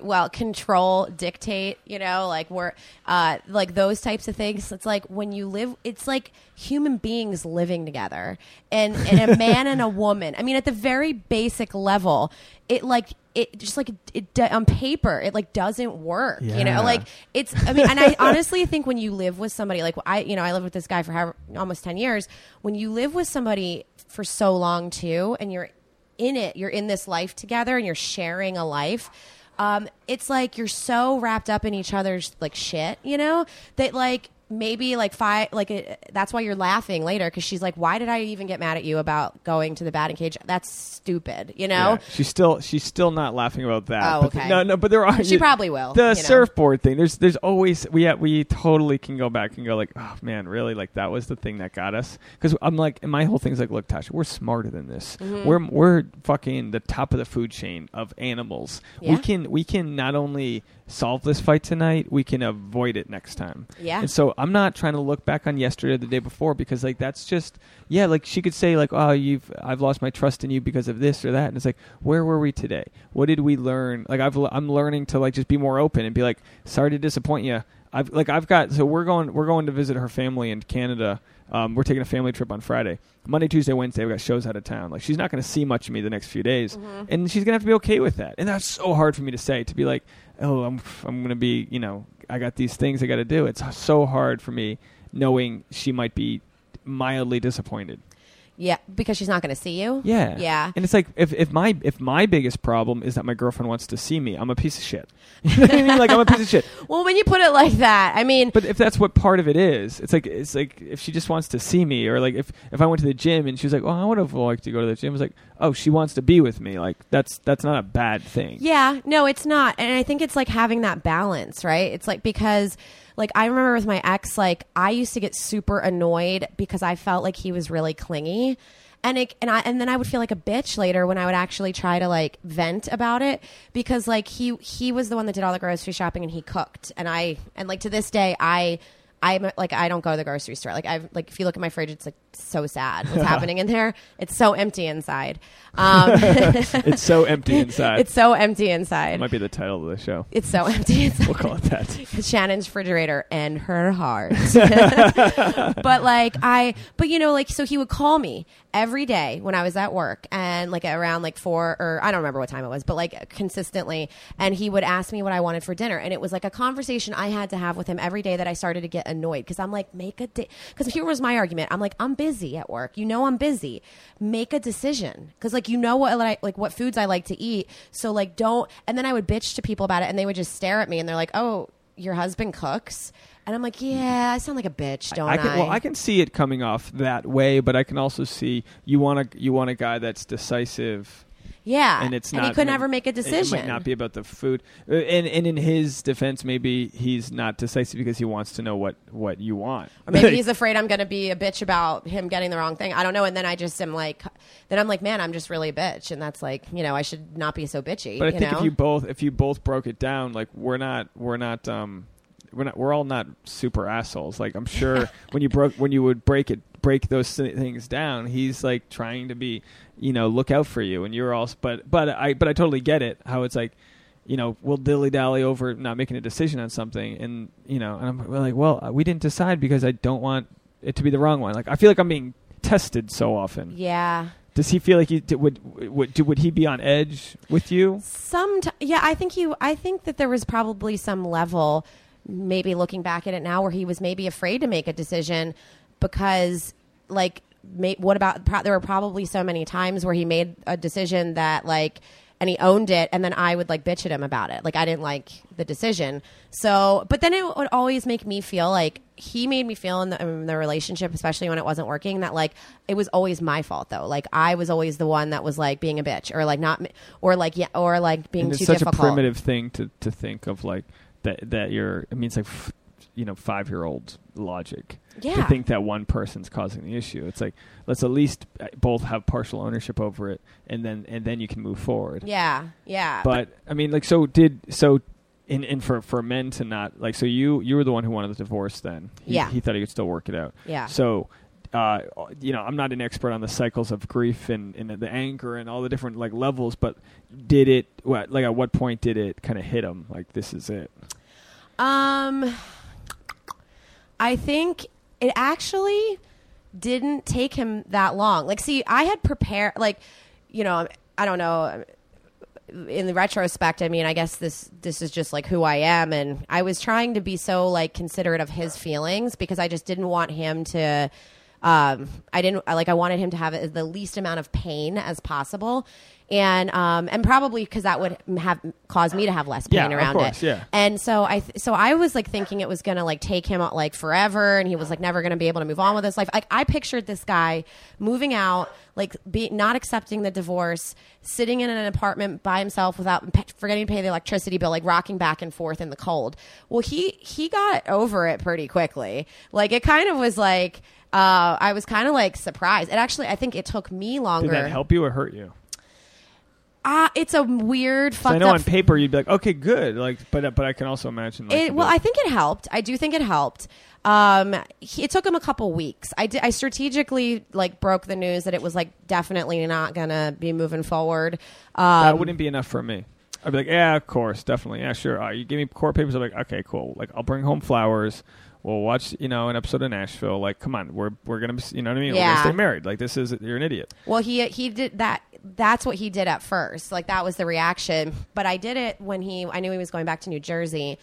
well, control, dictate. You know, like we're uh, like those types of things. It's like when you live. It's like human beings living together, and and a man and a [LAUGHS] woman. I mean, at the very basic level, it like. It just like it, it on paper, it like doesn't work. You know, like it's. I mean, and I honestly think when you live with somebody, like I, you know, I lived with this guy for however, almost ten years. When you live with somebody for so long too, and you're in it, you're in this life together, and you're sharing a life. Um, it's like you're so wrapped up in each other's like shit, you know, that like maybe like five like it, that's why you're laughing later because she's like why did i even get mad at you about going to the batting cage that's stupid you know Yeah, she's still she's still not laughing about that. Oh, but okay. no, no, but there are. She probably will, The you know. surfboard thing. There's there's always we yeah, we totally can go back and go like, oh man, really? Like that was the thing that got us. Because I'm like, and my whole thing's like, look, Tasha, we're smarter than this. Mm-hmm. We're we're fucking the top of the food chain of animals. We can we can not only solve this fight tonight, we can avoid it next time. Yeah. And so I'm not trying to look back on yesterday or the day before because like that's just yeah, like she could say like, oh, you've I've lost my trust in you because of this or that, and it's like, where were we today? What did we learn? Like I've I'm learning to like just be more open and be like, sorry to disappoint you. I've like I've got so we're going we're going to visit her family in Canada. Um, we're taking a family trip on Friday. Monday, Tuesday, Wednesday, we got shows out of town. Like she's not going to see much of me the next few days, and she's going to have to be okay with that. And that's so hard for me to say to be like, oh, I'm I'm going to be you know I got these things I got to do. It's so hard for me knowing she might be mildly disappointed. Yeah because she's not going to see you Yeah, yeah And it's like if, if my if my biggest problem is that my girlfriend wants to see me, I'm a piece of shit. [LAUGHS] You know what I mean? Like I'm a piece of shit. [LAUGHS] well when you put it like that i mean But if that's what part of it is, it's like it's like if she just wants to see me, or like if if I went to the gym and she was like, "Oh, I would have liked to go to the gym," I was like, "Oh, she wants to be with me." Like that's that's not a bad thing. Yeah, no, it's not. And I think it's like having that balance, right? It's like because like I remember with my ex like I used to get super annoyed because I felt like he was really clingy. And it, and I and then I would feel like a bitch later when I would actually try to like vent about it because like he he was the one that did all the grocery shopping and he cooked and I and like to this day I I'm like I don't go to the grocery store. Like I've like if you look at my fridge, it's like so sad what's [LAUGHS] happening in there. It's so empty inside. Um, [LAUGHS] it's so empty [LAUGHS] inside. it's so empty inside. That might be the title of the show. It's so empty. It's We'll call it that. Shannon's refrigerator and her heart. but like I, but you know, like so he would call me every day when I was at work and like around like four or I don't remember what time it was, but like consistently, and he would ask me what I wanted for dinner, and it was like a conversation I had to have with him every day that I started to get annoyed because I'm like, make a day. Because here was my argument. I'm like, I'm busy at work. You know, I'm busy. Make a decision because like you know what like like what foods I like to eat. So like don't. And then I would bitch to people about it, and they would just stare at me, and they're like, oh. Your husband cooks, and I'm like, yeah, I sound like a bitch, don't I? I can well, I can see it coming off that way, but I can also see you want a you want a guy that's decisive, yeah, and it's not. And he could never make a decision. It might not be about the food, Uh, and and in his defense, maybe he's not decisive because he wants to know what what you want, Or maybe [LAUGHS] he's afraid I'm going to be a bitch about him getting the wrong thing. I don't know. And then I just am like, then I'm like, man, I'm just really a bitch, and that's like, you know, I should not be so bitchy. But I think know? if you both if you both broke it down, like we're not we're not um we're not we're all not super assholes. Like I'm sure [LAUGHS] when you broke when you would break it break those things down, he's like trying to be you know look out for you, and you're also but but I but I totally get it how it's like. You know, we'll dilly dally over not making a decision on something, and you know, and I'm like, well, uh, we didn't decide because I don't want it to be the wrong one. Like, I feel like I'm being tested so often. yeah. Does he feel like he d- would would would he be on edge with you? Some, yeah, I think you. I think that there was probably some level, maybe looking back at it now, where he was maybe afraid to make a decision because, like, may, what about? There were probably so many times where he made a decision that, like, and he owned it, and then I would like bitch at him about it. Like, I didn't like the decision. So, but then it would always make me feel like he made me feel in the, in the relationship, especially when it wasn't working, that like it was always my fault though. Like I was always the one that was like being a bitch or like not, or like yeah, or like being and too it's such difficult. a primitive thing to, to think of like that that you're i mean it's like you know five year old logic to think that one person's causing the issue it's like let's at least uh, both have partial ownership over it and then and then you can move forward Yeah, yeah. but i mean like so did so in, in for for men to not like so you you were the one who wanted the divorce then he, Yeah. he thought he could still work it out yeah. so, uh, you know, I'm not an expert on the cycles of grief and, and the anger and all the different like levels, but did it? What like at what point did it kind of hit him? Like this is it. Um, I think it actually didn't take him that long. Like, see, I had prepared, like, you know, I don't know. In the retrospect, I mean, I guess this this is just like who I am, and I was trying to be so like considerate of his feelings because I just didn't want him to. Um, I didn't like. I wanted him to have the least amount of pain as possible, and um, and probably because that would have caused me to have less pain Yeah, of around course, it. yeah. And so I th- so I was like thinking it was gonna like take him out like forever, and he was like never gonna be able to move on with his life. Like I pictured this guy moving out, like be not accepting the divorce, sitting in an apartment by himself without p- forgetting to pay the electricity bill, like rocking back and forth in the cold. Well, he he got over it pretty quickly. Like it kind of was like. Uh, I was kind of like surprised. It actually, I think it took me longer. Did that help you or hurt you? Ah, it's a weird. fucked I know up on paper you'd be like, okay, good, like, but but I can also imagine. Like, It, well, I think it helped. I do think it helped. Um, he, it took him a couple weeks. I did, I strategically like broke the news that it was like definitely not gonna be moving forward. Um, that wouldn't be enough for me. I'd be like, yeah, of course, definitely, yeah, sure. Uh, you give me court papers. I'm like, okay, cool. Like, I'll bring home flowers. We'll watch, you know, an episode of Nashville. Like, come on, we're we're gonna, be, you know what I mean? We're Yeah. gonna stay married. Like, this is you're an idiot. Well, he he did that. That's what he did at first. Like that was the reaction. But I did it when he. I knew he was going back to New Jersey,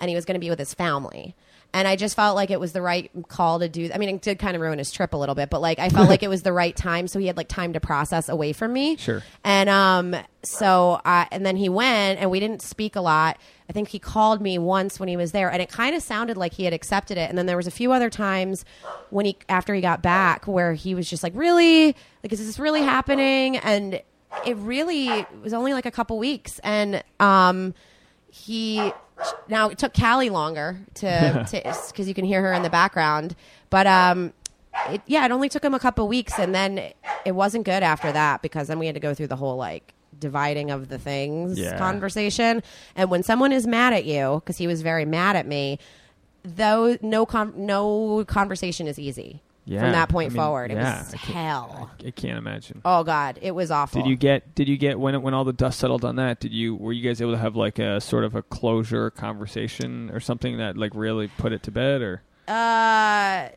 and he was going to be with his family. And I just felt like it was the right call to do. I mean, it did kind of ruin his trip a little bit, but like I felt like it was the right time, so he had like time to process away from me. Sure. And um, so I and then he went, and we didn't speak a lot. I think he called me once when he was there, and it kind of sounded like he had accepted it. And then there was a few other times when he after he got back where he was just like, "Really? Like, is this really happening?" And it really was only like a couple weeks, and um, he now it took Callie longer to [LAUGHS] because you can hear her in the background, but um, it, yeah, it only took him a couple weeks, and then it wasn't good after that because then we had to go through the whole like dividing of the things Yeah. conversation. And when someone is mad at you, because he was very mad at me, though no com- no conversation is easy Yeah, from that point I mean, forward. It yeah, was I hell. I can't imagine. Oh God, it was awful. Did you get? Did you get when it, when all the dust settled on that? Did you were you guys able to have like a sort of a closure conversation or something that like really put it to bed or? Uh,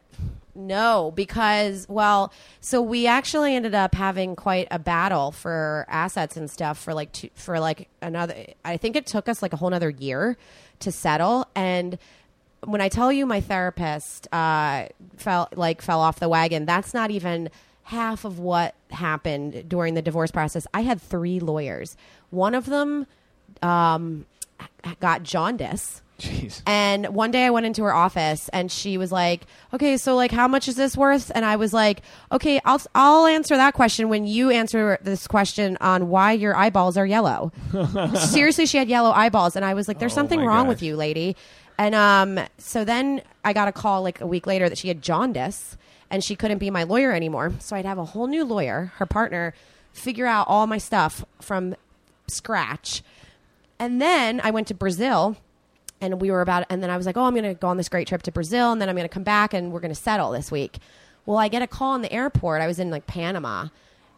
no, because well, so we actually ended up having quite a battle for assets and stuff for like two, for like another. I think it took us like a whole another year to settle. And when I tell you my therapist uh, fell like fell off the wagon, that's not even half of what happened during the divorce process. I had three lawyers. One of them um, got jaundice. Jeez. And one day I went into her office and she was like, "Okay, so like how much is this worth?" And I was like, "Okay, I'll I'll answer that question when you answer this question on why your eyeballs are yellow." [LAUGHS] Seriously, she had yellow eyeballs and I was like, "There's Oh something wrong gosh. with you, lady." And um so then I got a call like a week later that she had jaundice and she couldn't be my lawyer anymore. So I'd have a whole new lawyer, her partner, figure out all my stuff from scratch. And then I went to Brazil and we were about and then I was like, "Oh, I'm going to go on this great trip to Brazil and then I'm going to come back and we're going to settle this week." Well, I get a call in the airport. I was in like Panama.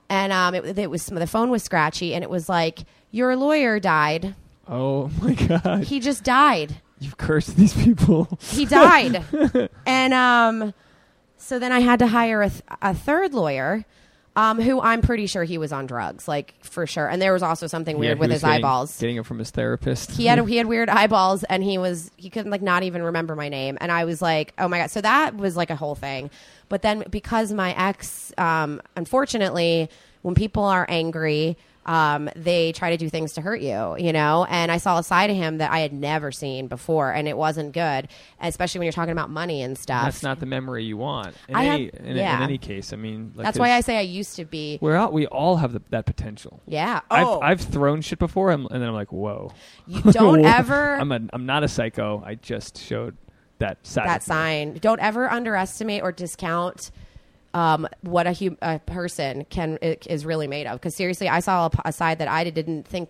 And um it, it was the phone was scratchy and it was like, "Your lawyer died. Oh my god! He just died. You've cursed these people. He died." [LAUGHS] and um so then I had to hire a, th- a third lawyer um, who I'm pretty sure he was on drugs, like for sure. And there was also something weird with his getting- eyeballs. Getting it from his therapist. he had [LAUGHS] he had weird eyeballs and he was he couldn't like not even remember my name and i was like oh my god so that was like a whole thing but then because my ex um unfortunately when people are angry um they try to do things to hurt you you know and i saw a side of him that i had never seen before and it wasn't good especially when you're talking about money and stuff That's not the memory you want. In I any have- in, in any case, I mean, like, that's why i say i used to be we're all, we all have the, that potential. yeah oh I've I've thrown shit before, and, and then I'm like, whoa. you don't [LAUGHS] [LAUGHS] ever I'm a I'm not a psycho. I just showed that side. that sign. Don't ever underestimate or discount um, what a, hum- a person can is really made of. Because seriously, I saw a side that I didn't think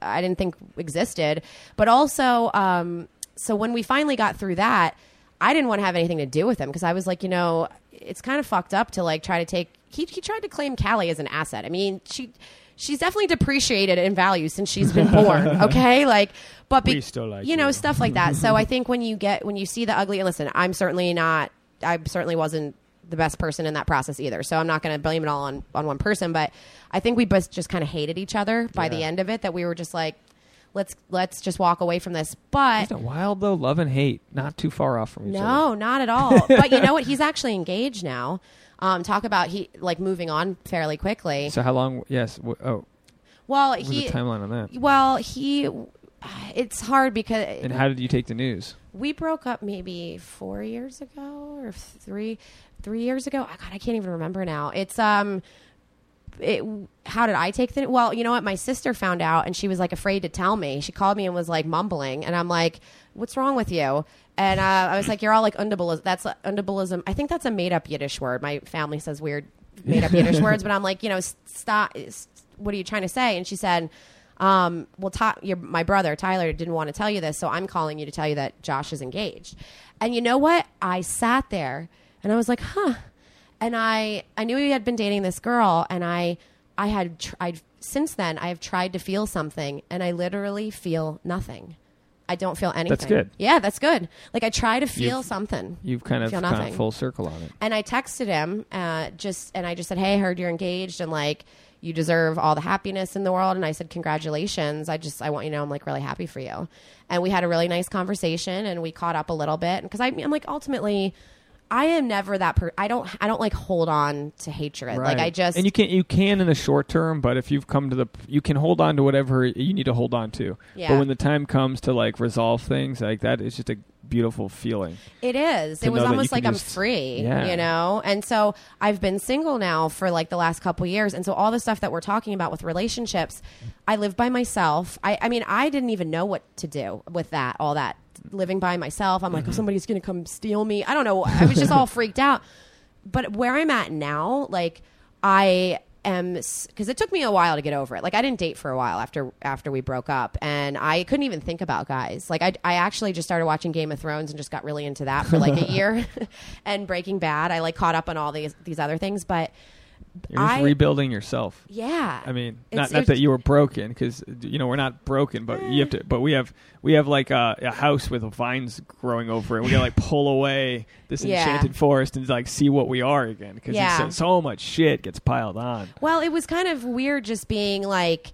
I didn't think existed. But also, um, so when we finally got through that, I didn't want to have anything to do with him because I was like, you know, it's kind of fucked up to like try to take. He he tried to claim Callie as an asset. I mean, she. She's definitely depreciated in value since she's been [LAUGHS] born. Okay, like, but still like you know you. stuff like that. So I think when you get when you see the ugly, listen, I'm certainly not. I certainly wasn't the best person in that process either. So I'm not going to blame it all on on one person. But I think we both just kind of hated each other by the end of it. That we were just like, let's let's just walk away from this. But Isn't wild though? Love and hate, not too far off from each other. no, not at all. [LAUGHS] but you know what? He's actually engaged now. Um, talk about he like moving on fairly quickly. So how long? Yes. W- oh, Well, What he. the timeline on that? Well, he. It's hard because And how did you take the news? we broke up maybe four years ago or three three years ago. Oh, God, I can't even remember now. It's um. It, how did I take the? Well, you know what? My sister found out, and she was like afraid to tell me. She called me and was like mumbling, and I'm like, "What's wrong with you?" And uh, I was like, "You're all like undabulism." That's uh. I think that's a made up Yiddish word. My family says weird made up Yiddish [LAUGHS] words, but I'm like, you know, stop. What are you trying to say? And she said, um, "Well, Ty- your, my brother Tyler didn't want to tell you this, so I'm calling you to tell you that Josh is engaged." And you know what? I sat there and I was like, "Huh." and I I knew he had been dating this girl, and I I had tried since then. I have tried to feel something, and I literally feel nothing. I don't feel anything. That's good. Yeah, that's good. Like I try to feel You've- something. You've kind of Feel nothing. full circle on it. And I texted him uh, just, and I just said, "Hey, I heard you're engaged, and like you deserve all the happiness in the world." And I said, "Congratulations! I just, I want you to know, I'm like really happy for you." And we had a really nice conversation, and we caught up a little bit, because I'm like ultimately. I am never that per. I don't. I don't like hold on to hatred. Like I just. and you can you can in the short term, but if you've come to the you can hold on to whatever you need to hold on to. Yeah. But when the time comes to like resolve things like that, it's just a beautiful feeling. It is. It was know that you almost like I'm just- free, Yeah. you know? And so I've been single now for like the last couple years. And so all the stuff that we're talking about with relationships, I live by myself. I, I mean, I didn't even know what to do with that, all that living by myself. I'm like, oh, somebody's going to come steal me. I don't know. I was just all [LAUGHS] freaked out. But where I'm at now, like, I am because it took me a while to get over it. Like I didn't date for a while after after we broke up, and I couldn't even think about guys. Like I I actually just started watching Game of Thrones and just got really into that for like a [LAUGHS] year, [LAUGHS] and Breaking Bad. I like caught up on all these these other things, but You're just I- rebuilding yourself. yeah, I mean, It's- not not it's- that you were broken, because you know we're not broken, but you have to. But we have we have like a, a house with vines growing over it. We gotta like pull away this [LAUGHS] Yeah. enchanted forest and like see what we are again, because Yeah. so, much shit gets piled on. Well, it was kind of weird just being like,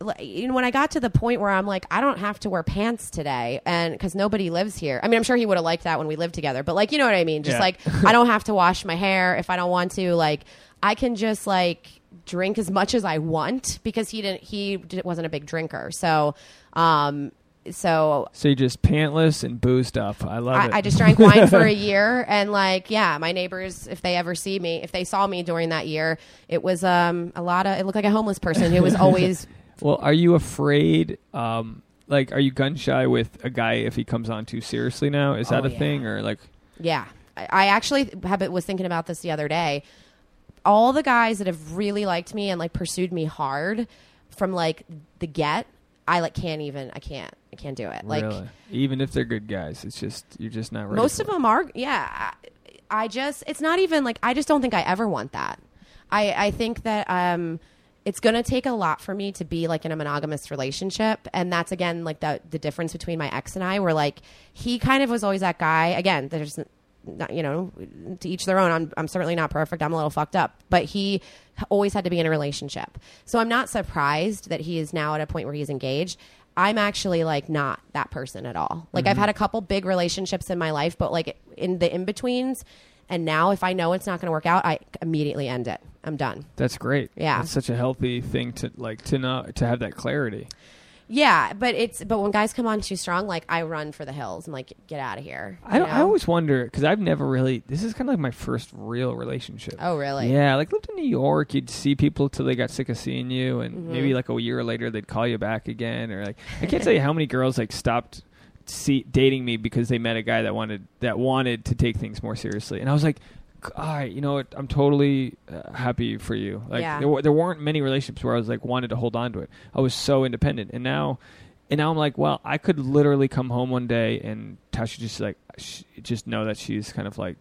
like, you know, when I got to the point where I'm like, I don't have to wear pants today, and because nobody lives here. I mean, I'm sure he would have liked that when we lived together, but like, you know what I mean? Just Yeah. like, I don't have to wash my hair if I don't want to. Like, I can just like drink as much as I want because he didn't. He wasn't a big drinker, so. um so So you just pantless and boozed up. I love it. I, I just drank wine for a [LAUGHS] year, and like, yeah, my neighbors, if they ever see me, if they saw me during that year, it was um a lot of. It looked like a homeless person who was always. [LAUGHS] Well, are you afraid? Um, like, are you gun shy with a guy if he comes on too seriously now? Is that Oh, a yeah. thing, or like? yeah, I, I actually have, was thinking about this the other day. All the guys that have really liked me and like pursued me hard from like the get, I like can't even. I can't. I can't do it. Like really? even if they're good guys, it's just you're just not ready. most of it. them are yeah I, I just it's not even like i just don't think i ever want that i i think that um it's going to take a lot for me to be like in a monogamous relationship and that's again like the the difference between my ex and i where like he kind of was always that guy again there's not, you know to each their own. I'm, I'm certainly not perfect. I'm a little fucked up. But he always had to be in a relationship. So i'm not surprised that he is now at a point where he's engaged. I'm actually like not that person at all. Like i've mm-hmm. had a couple big relationships in my life but like in the in-betweens and now if i know it's not going to work out i immediately end it. I'm done. That's great. Yeah. it's such a healthy thing to like to know to have that clarity. Yeah but it's but when guys come on too strong like i run for the hills i'm like get out of here I, I always wonder because I've never really. This is kind of like my first real relationship. oh really Yeah, like lived in New York. You'd see people till they got sick of seeing you, and Mm-hmm. maybe like a year later they'd call you back again, or like I can't [LAUGHS] tell you how many girls like stopped see, dating me because they met a guy that wanted that wanted to take things more seriously, and I was like. All right, you know what? I'm totally uh, happy for you. Like Yeah. there, wa- there weren't many relationships where I was like wanted to hold on to it. I was so independent, and now, and now I'm like, well, I could literally come home one day and Tasha just like sh- just know that she's kind of like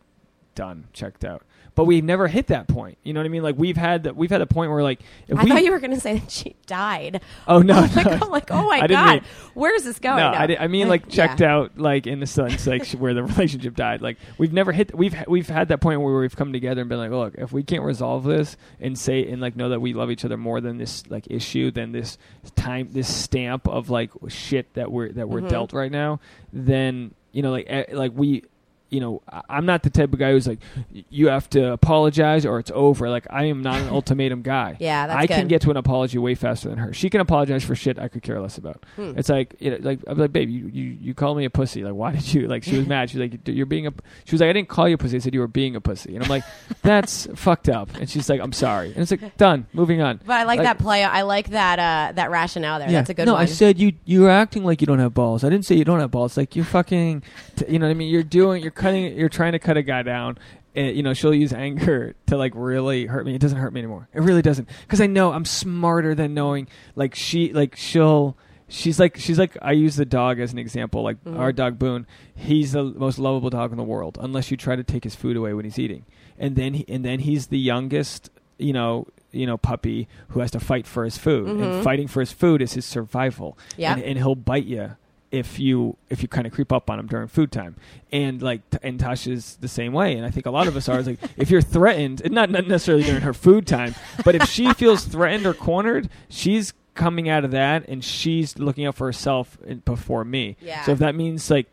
done, checked out. But we've never hit that point. You know what I mean? Like we've had that we've had a point where like if I we thought you were going to say that she died. oh no, [LAUGHS] I'm like. I'm like, oh [LAUGHS] my god, mean- where's this going? no, I, di- I mean like checked yeah. out like in the sense [LAUGHS] like where the relationship died. Like we've never hit we've we've had that point where we've come together and been like, look, if we can't resolve this and say and like know that we love each other more than this like issue than this time this stamp of like shit that we're that we're Mhm. dealt right now, then you know like eh, like we you know, I'm not the type of guy who's like, you have to apologize or it's over. Like, I am not an [LAUGHS] ultimatum guy. Yeah, that's I can get to an apology way faster than her. She can apologize for shit I could care less about. Hmm. It's like, you know, like I'm like, babe, you, you you called me a pussy. Like, why did you? Like, she was [LAUGHS] mad. She's like, you're being a. She was like, I didn't call you a pussy. I said you were being a pussy. And I'm like, [LAUGHS] that's fucked up. And she's like, I'm sorry. And it's like, done. Moving on. But I like, Like- that play. I like that uh, that rationale there. That's a good no, one. I said you you're acting like you don't have balls. I didn't say you don't have balls. Like you're fucking, t- you know what I mean? You're doing, you're cutting, you're trying to cut a guy down. And, you know, she'll use anger to like really hurt me. It doesn't hurt me anymore. It really doesn't. Because I know I'm smarter than knowing. Like she, like she'll. She's like she's like I use the dog as an example. Like Mhm. our dog Boone, he's the most lovable dog in the world, unless you try to take his food away when he's eating. And then he, and then he's the youngest, you know, you know, puppy who has to fight for his food. Mhm. And fighting for his food is his survival yeah. and, and he'll bite you if you if you kind of creep up on them during food time and like and Tasha's the same way and I think a lot of us are is like if you're threatened not, not necessarily during her food time but if she feels threatened or cornered she's coming out of that and she's looking out for herself before me Yeah. so if that means like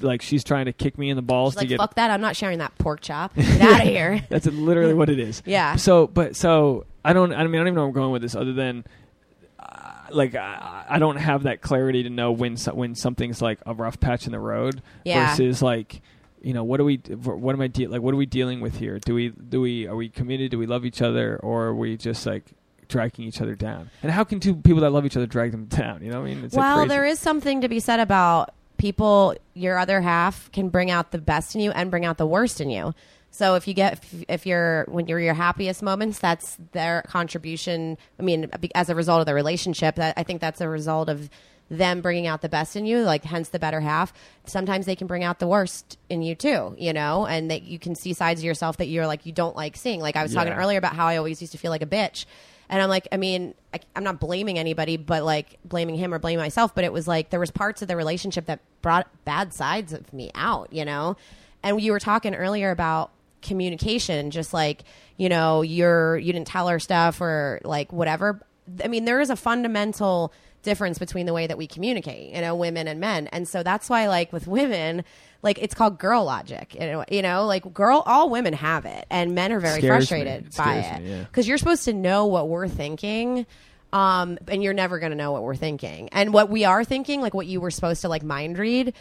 like she's trying to kick me in the balls She's to like, get fuck that. I'm not sharing that pork chop. [LAUGHS] Get out of here. that's literally what it is Yeah. so, but so I don't. I mean, I don't even know where I'm going with this, other than like I, I don't have that clarity to know when so, when something's like a rough patch in the road Yeah. versus like you know what are we what am I de- like what are we dealing with here? Do we do we are we committed? Do we love each other, or are we just like dragging each other down? And how can two people that love each other drag them down? You know what I mean? It's like well, crazy. there is something to be said about people. Your other half can bring out the best in you and bring out the worst in you. So if you get if, you're when you're your happiest moments, that's their contribution. I mean, as a result of the relationship, that I think that's a result of them bringing out the best in you, like hence the better half. Sometimes they can bring out the worst in you too, you know, and that you can see sides of yourself that you're like you don't like seeing. Like I was talking earlier about how I always used to feel like a bitch. And I'm like, I mean, I, I'm not blaming anybody, but like blaming him or blaming myself. But it was like there was parts of the relationship that brought bad sides of me out, you know. And you were talking earlier about communication, just like you know, you're you didn't tell her stuff or like whatever. I mean, there is a fundamental difference between the way that we communicate, you know, women and men. And so that's why, like with women, like it's called girl logic. You know, you know, like girl, all women have it, and men are very Scares frustrated by scares it me, yeah. because you're supposed to know what we're thinking um, and you're never going to know what we're thinking and what we are thinking like what you were supposed to like mind read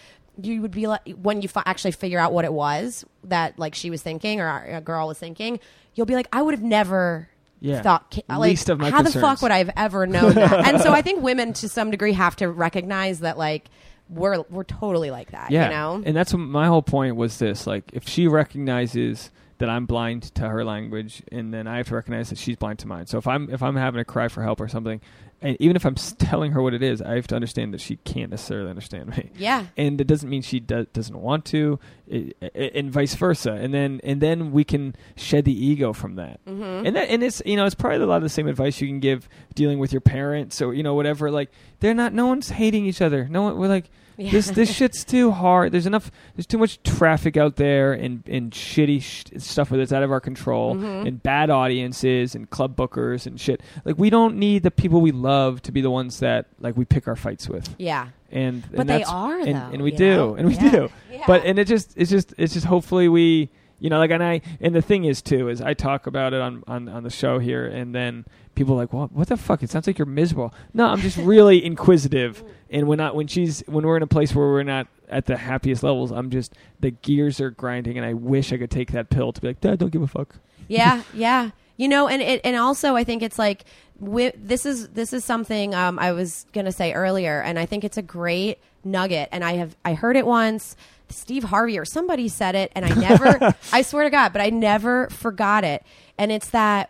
you would be like when you fi- actually figure out what it was that like she was thinking or a girl was thinking you'll be like i would have never Yeah. thought like Least of my how the fuck would i have ever known that [LAUGHS] and so i think women to some degree have to recognize that like we're we're totally like that yeah. you know And that's my whole point was this. Like, if she recognizes that I'm blind to her language, and then I have to recognize that she's blind to mine. So if I'm if I'm having a cry for help or something, and even if I'm telling her what it is, I have to understand that she can't necessarily understand me. yeah And it doesn't mean she do- doesn't want to, i i and vice versa. And then and then we can shed the ego from that. mm-hmm. And that, and it's you know it's probably a lot of the same advice you can give dealing with your parents or you know whatever. Like they're not. No one's hating each other. No one. We're like Yeah. this. This [LAUGHS] shit's too hard. There's enough. There's too much traffic out there and and shitty sh- stuff that's out of our control Mhm. and bad audiences and club bookers and shit. Like we don't need the people we love to be the ones that like we pick our fights with. yeah And but and they that's- are and, though and we do know? and we Yeah. do. Yeah. But and it just it's just it's just hopefully we you know like and I and the thing is too is I talk about it on on on the show here and then people are like well what the fuck it sounds like you're miserable. No, I'm just really [LAUGHS] inquisitive and when not when she's when we're in a place where we're not at the happiest levels, I'm just the gears are grinding and I wish I could take that pill to be like dad don't give a fuck. yeah [LAUGHS] yeah you know and it and also i think it's like wi- this is this is something um, i was gonna say earlier and i think it's a great nugget and i have i heard it once steve harvey or somebody said it and i never [LAUGHS] i swear to god but i never forgot it. And it's that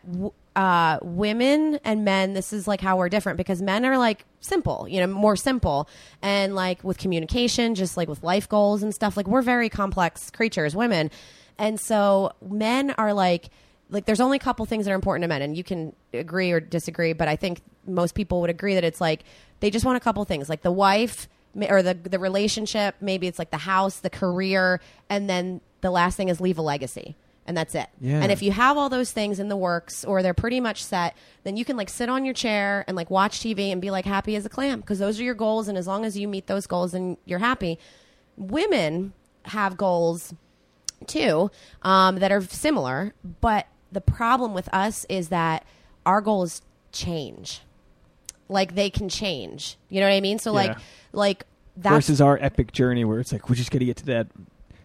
uh, women and men this is like how we're different because men are like simple you know more simple. And like with communication just like with life goals and stuff like we're very complex creatures women. And so men are like like there's only a couple things that are important to men and you can agree or disagree but i think most people would agree that it's like they just want a couple things like the wife or the the relationship maybe it's like the house the career and then the last thing is leave a legacy and that's it Yeah. and if you have all those things in the works or they're pretty much set then you can like sit on your chair and like watch tv and be like happy as a clam because those are your goals and as long as you meet those goals then you're happy women have goals too um, that are similar. But the problem with us is that our goals change. Like they can change. You know what I mean? So like Yeah. like that's Versus our epic journey where it's like we just got to get to that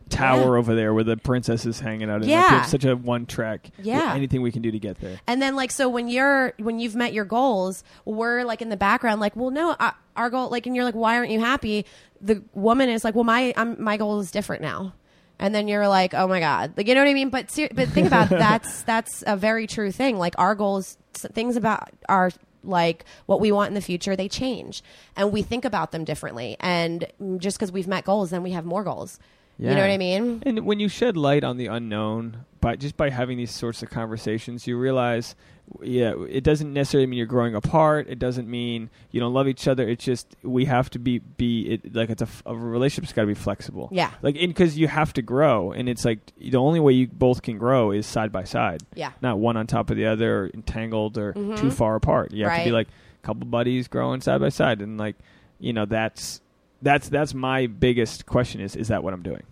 tower Yeah. over there where the princess is hanging out. And like, Yeah. have such a one track. Yeah. Anything we can do to get there. And then like so when you're when you've met your goals, we're like in the background like, well, no, I, our goal like, and you're like, why aren't you happy? The woman is like, well, my I'm, my goal is different now. And then you're like, oh my god, like you know what I mean. But ser- but think about [LAUGHS] that's that's a very true thing. Like our goals, s- things about our like what we want in the future, they change, and we think about them differently. And just because we've met goals, then we have more goals. You know what I mean? And when you shed light on the unknown, by just by having these sorts of conversations, you realize, yeah, it doesn't necessarily mean you're growing apart. It doesn't mean you don't love each other. It's just we have to be be it, like it's a relationship's got to be flexible. Yeah. Like because you have to grow, and it's like the only way you both can grow is side by side. Yeah. Not one on top of the other, or entangled, or too far apart. You have to be Mm-hmm. Like a couple buddies growing side by side, and like you know that's. That's that's my biggest question is is that what I'm doing?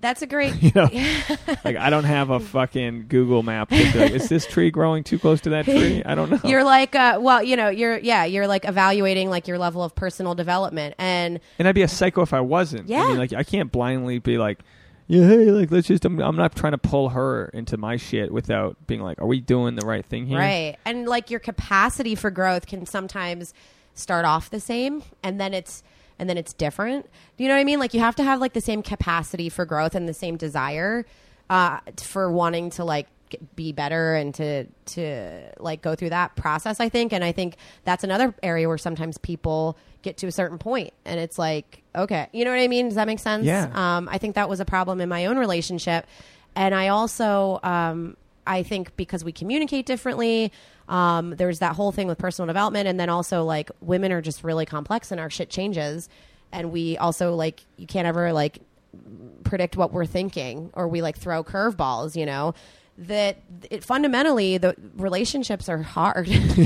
That's a great. [LAUGHS] You know, [LAUGHS] like I don't have a fucking Google map. Like, is this tree growing too close to that tree? [LAUGHS] I don't know. You're like, uh, well, you know, you're yeah, you're like evaluating like your level of personal development, and and I'd be a psycho if I wasn't. I Yeah. mean, like I can't blindly be like, yeah, hey, like let's just. I'm, I'm not trying to pull her into my shit without being like, are we doing the right thing here? right, and like your capacity for growth can sometimes start off the same, and then it's and then it's different. Do you know what I mean? Like you have to have like the same capacity for growth and the same desire uh, for wanting to like be better and to to like go through that process. I think, and I think that's another area where sometimes people get to a certain point and it's like okay you know what i mean does that make sense Yeah. um, i think that was a problem in my own relationship and i also um, i think because we communicate differently um, there's that whole thing with personal development and then also like women are just really complex and our shit changes. And we also like you can't ever like predict what we're thinking or we like throw curveballs you know? That it fundamentally the relationships are hard. [LAUGHS] [LAUGHS]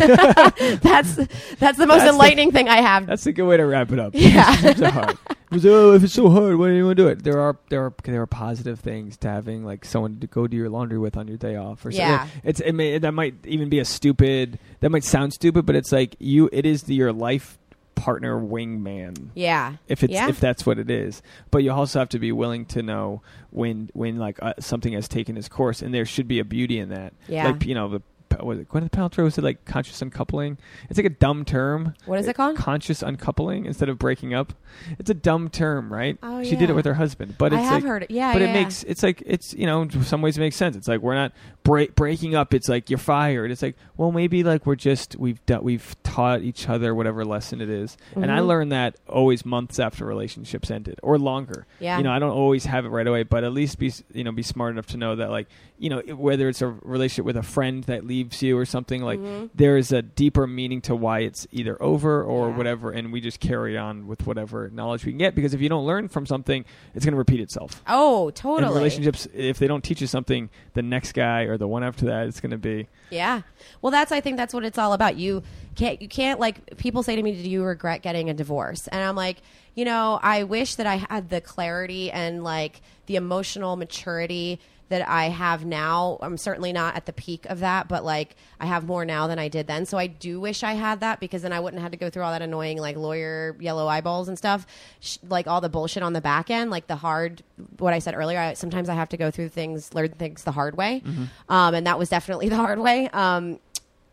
That's that's the most That's the- enlightening thing i have. That's a good way to wrap it up. Yeah. [LAUGHS] So oh, if it's so hard, why do you want to do it? There are there are there are positive things to having like someone to go do your laundry with on your day off, or Yeah. something. It's it may, that might even be a stupid. That might sound stupid, but it's like you. It is the, your life partner wingman. yeah if it's yeah if that's what it is. But you also have to be willing to know when when like uh, something has taken its course, and there should be a beauty in that. Yeah. like you know the. Was it Gwyneth Paltrow? Was it like conscious uncoupling? It's like a dumb term. What is it called? Conscious uncoupling instead of breaking up. It's a dumb term, right? Oh, she did it with her husband, but I it's have like, heard it. Yeah, but yeah, it yeah. makes it's like it's you know in some ways it makes sense. It's like we're not break, breaking up. It's like you're fired. It's like well maybe like we're just we've done we've taught each other whatever lesson it is. And I Mhm. learned that always months after relationships ended or longer. Yeah. You know I don't always have it right away, but at least be you know be smart enough to know that like you know whether it's a relationship with a friend that leaves you or something like Mhm. there is a deeper meaning to why it's either over or Yeah. whatever, and we just carry on with whatever knowledge we can get. Because if you don't learn from something, it's going to repeat itself. Oh, And totally. relationships, if they don't teach you something, the next guy or the one after that, it's going to be Yeah. Well, that's I think that's what it's all about. You can't you can't like people say to me, "Do you regret getting a divorce?" And I'm like, you know, I wish that I had the clarity and like the emotional maturity that I have now. I'm certainly not at the peak of that, but like I have more now than I did then. So I do wish I had that because then I wouldn't have to go through all that annoying like lawyer yellow eyeballs and stuff, Sh- like all the bullshit on the back end, like the hard. What I said earlier, I, sometimes I have to go through things, learn things the hard way, um, and that was definitely [LAUGHS] the hard way. Um,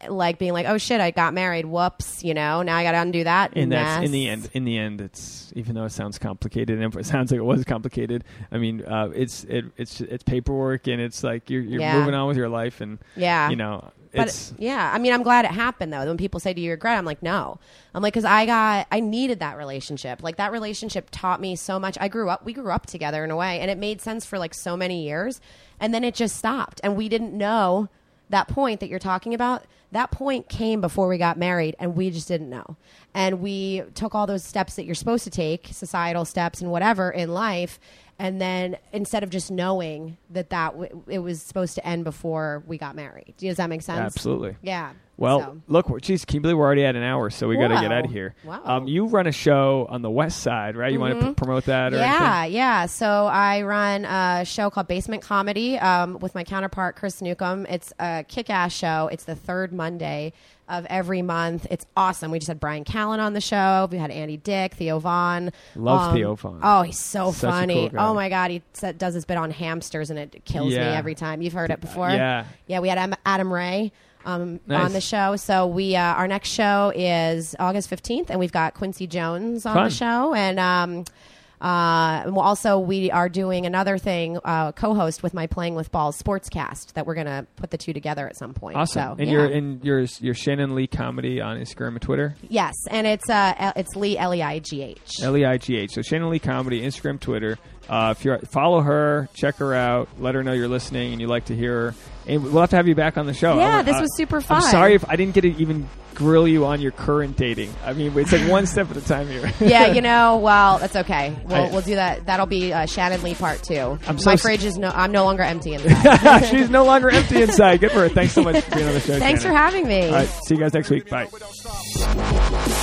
like being like, oh shit, I got married. Whoops, you know. Now I got to undo that. and that's in the end. In the end, it's even though it sounds complicated and it sounds like it was complicated. I mean, uh, it's it, it's it's paperwork and it's like you're you're Yeah. moving on with your life and Yeah. you know But it's yeah, I mean, I'm glad it happened though. When people say, "Do you regret?" I'm like, no. I'm like, because I got, I needed that relationship. Like that relationship taught me so much. I grew up, we grew up together in a way, and it made sense for like so many years, and then it just stopped, and we didn't know that point that you're talking about. That point came before we got married, and we just didn't know. And we took all those steps that you're supposed to take, societal steps and whatever in life, and then instead of just knowing that that w- it was supposed to end before we got married. Does that make sense? Absolutely. Yeah. Well, So- look, geez, can you believe we're already at an hour? So we got to get out of here. Wow. Um, you run a show on the West Side, right? You want to p- promote that? Or yeah, anything? yeah. So I run a show called Basement Comedy um, with my counterpart Chris Newcomb. It's a kick-ass show. It's the third Monday of every month. It's awesome. We just had Bryan Callen on the show. We had Andy Dick, Theo Von. Love Theo Von. Oh, he's so Such funny. cool oh my god, he sa- does his bit on hamsters and it kills me every time. You've heard it before. Yeah. Yeah, we had Am- Adam Ray um, Nice. on the show. So we uh, our next show is August fifteenth, and we've got Quincy Jones on Fun. the show, and um, uh, also we are doing another thing, uh, co-host with my Playing with Balls sportscast that we're gonna put the two together at some point. Awesome. So, and yeah. you're in your your Shannon Leigh comedy on Instagram and Twitter. yes, and it's uh, it's Leigh L E I G H. L E I G H. So Shannon Leigh comedy, Instagram, Twitter. Uh, if you are follow her, check her out, let her know you're listening and you like to hear her. And we'll have to have you back on the show. Yeah, I'm- this uh, was super I'm fun. sorry if I didn't get to even grill you on your current dating. I mean, it's like one [LAUGHS] step at a time here. yeah, you [LAUGHS] know, well, that's okay. We'll, I- we'll do that. That'll be uh, Shannon Leigh part two. I'm so My s- fridge is no. I'm no longer empty [LAUGHS] inside. She's no longer empty inside. Good for her. Thanks so much for being on the show. Thanks for having me. All right, see you guys next week. Bye. We don't stop.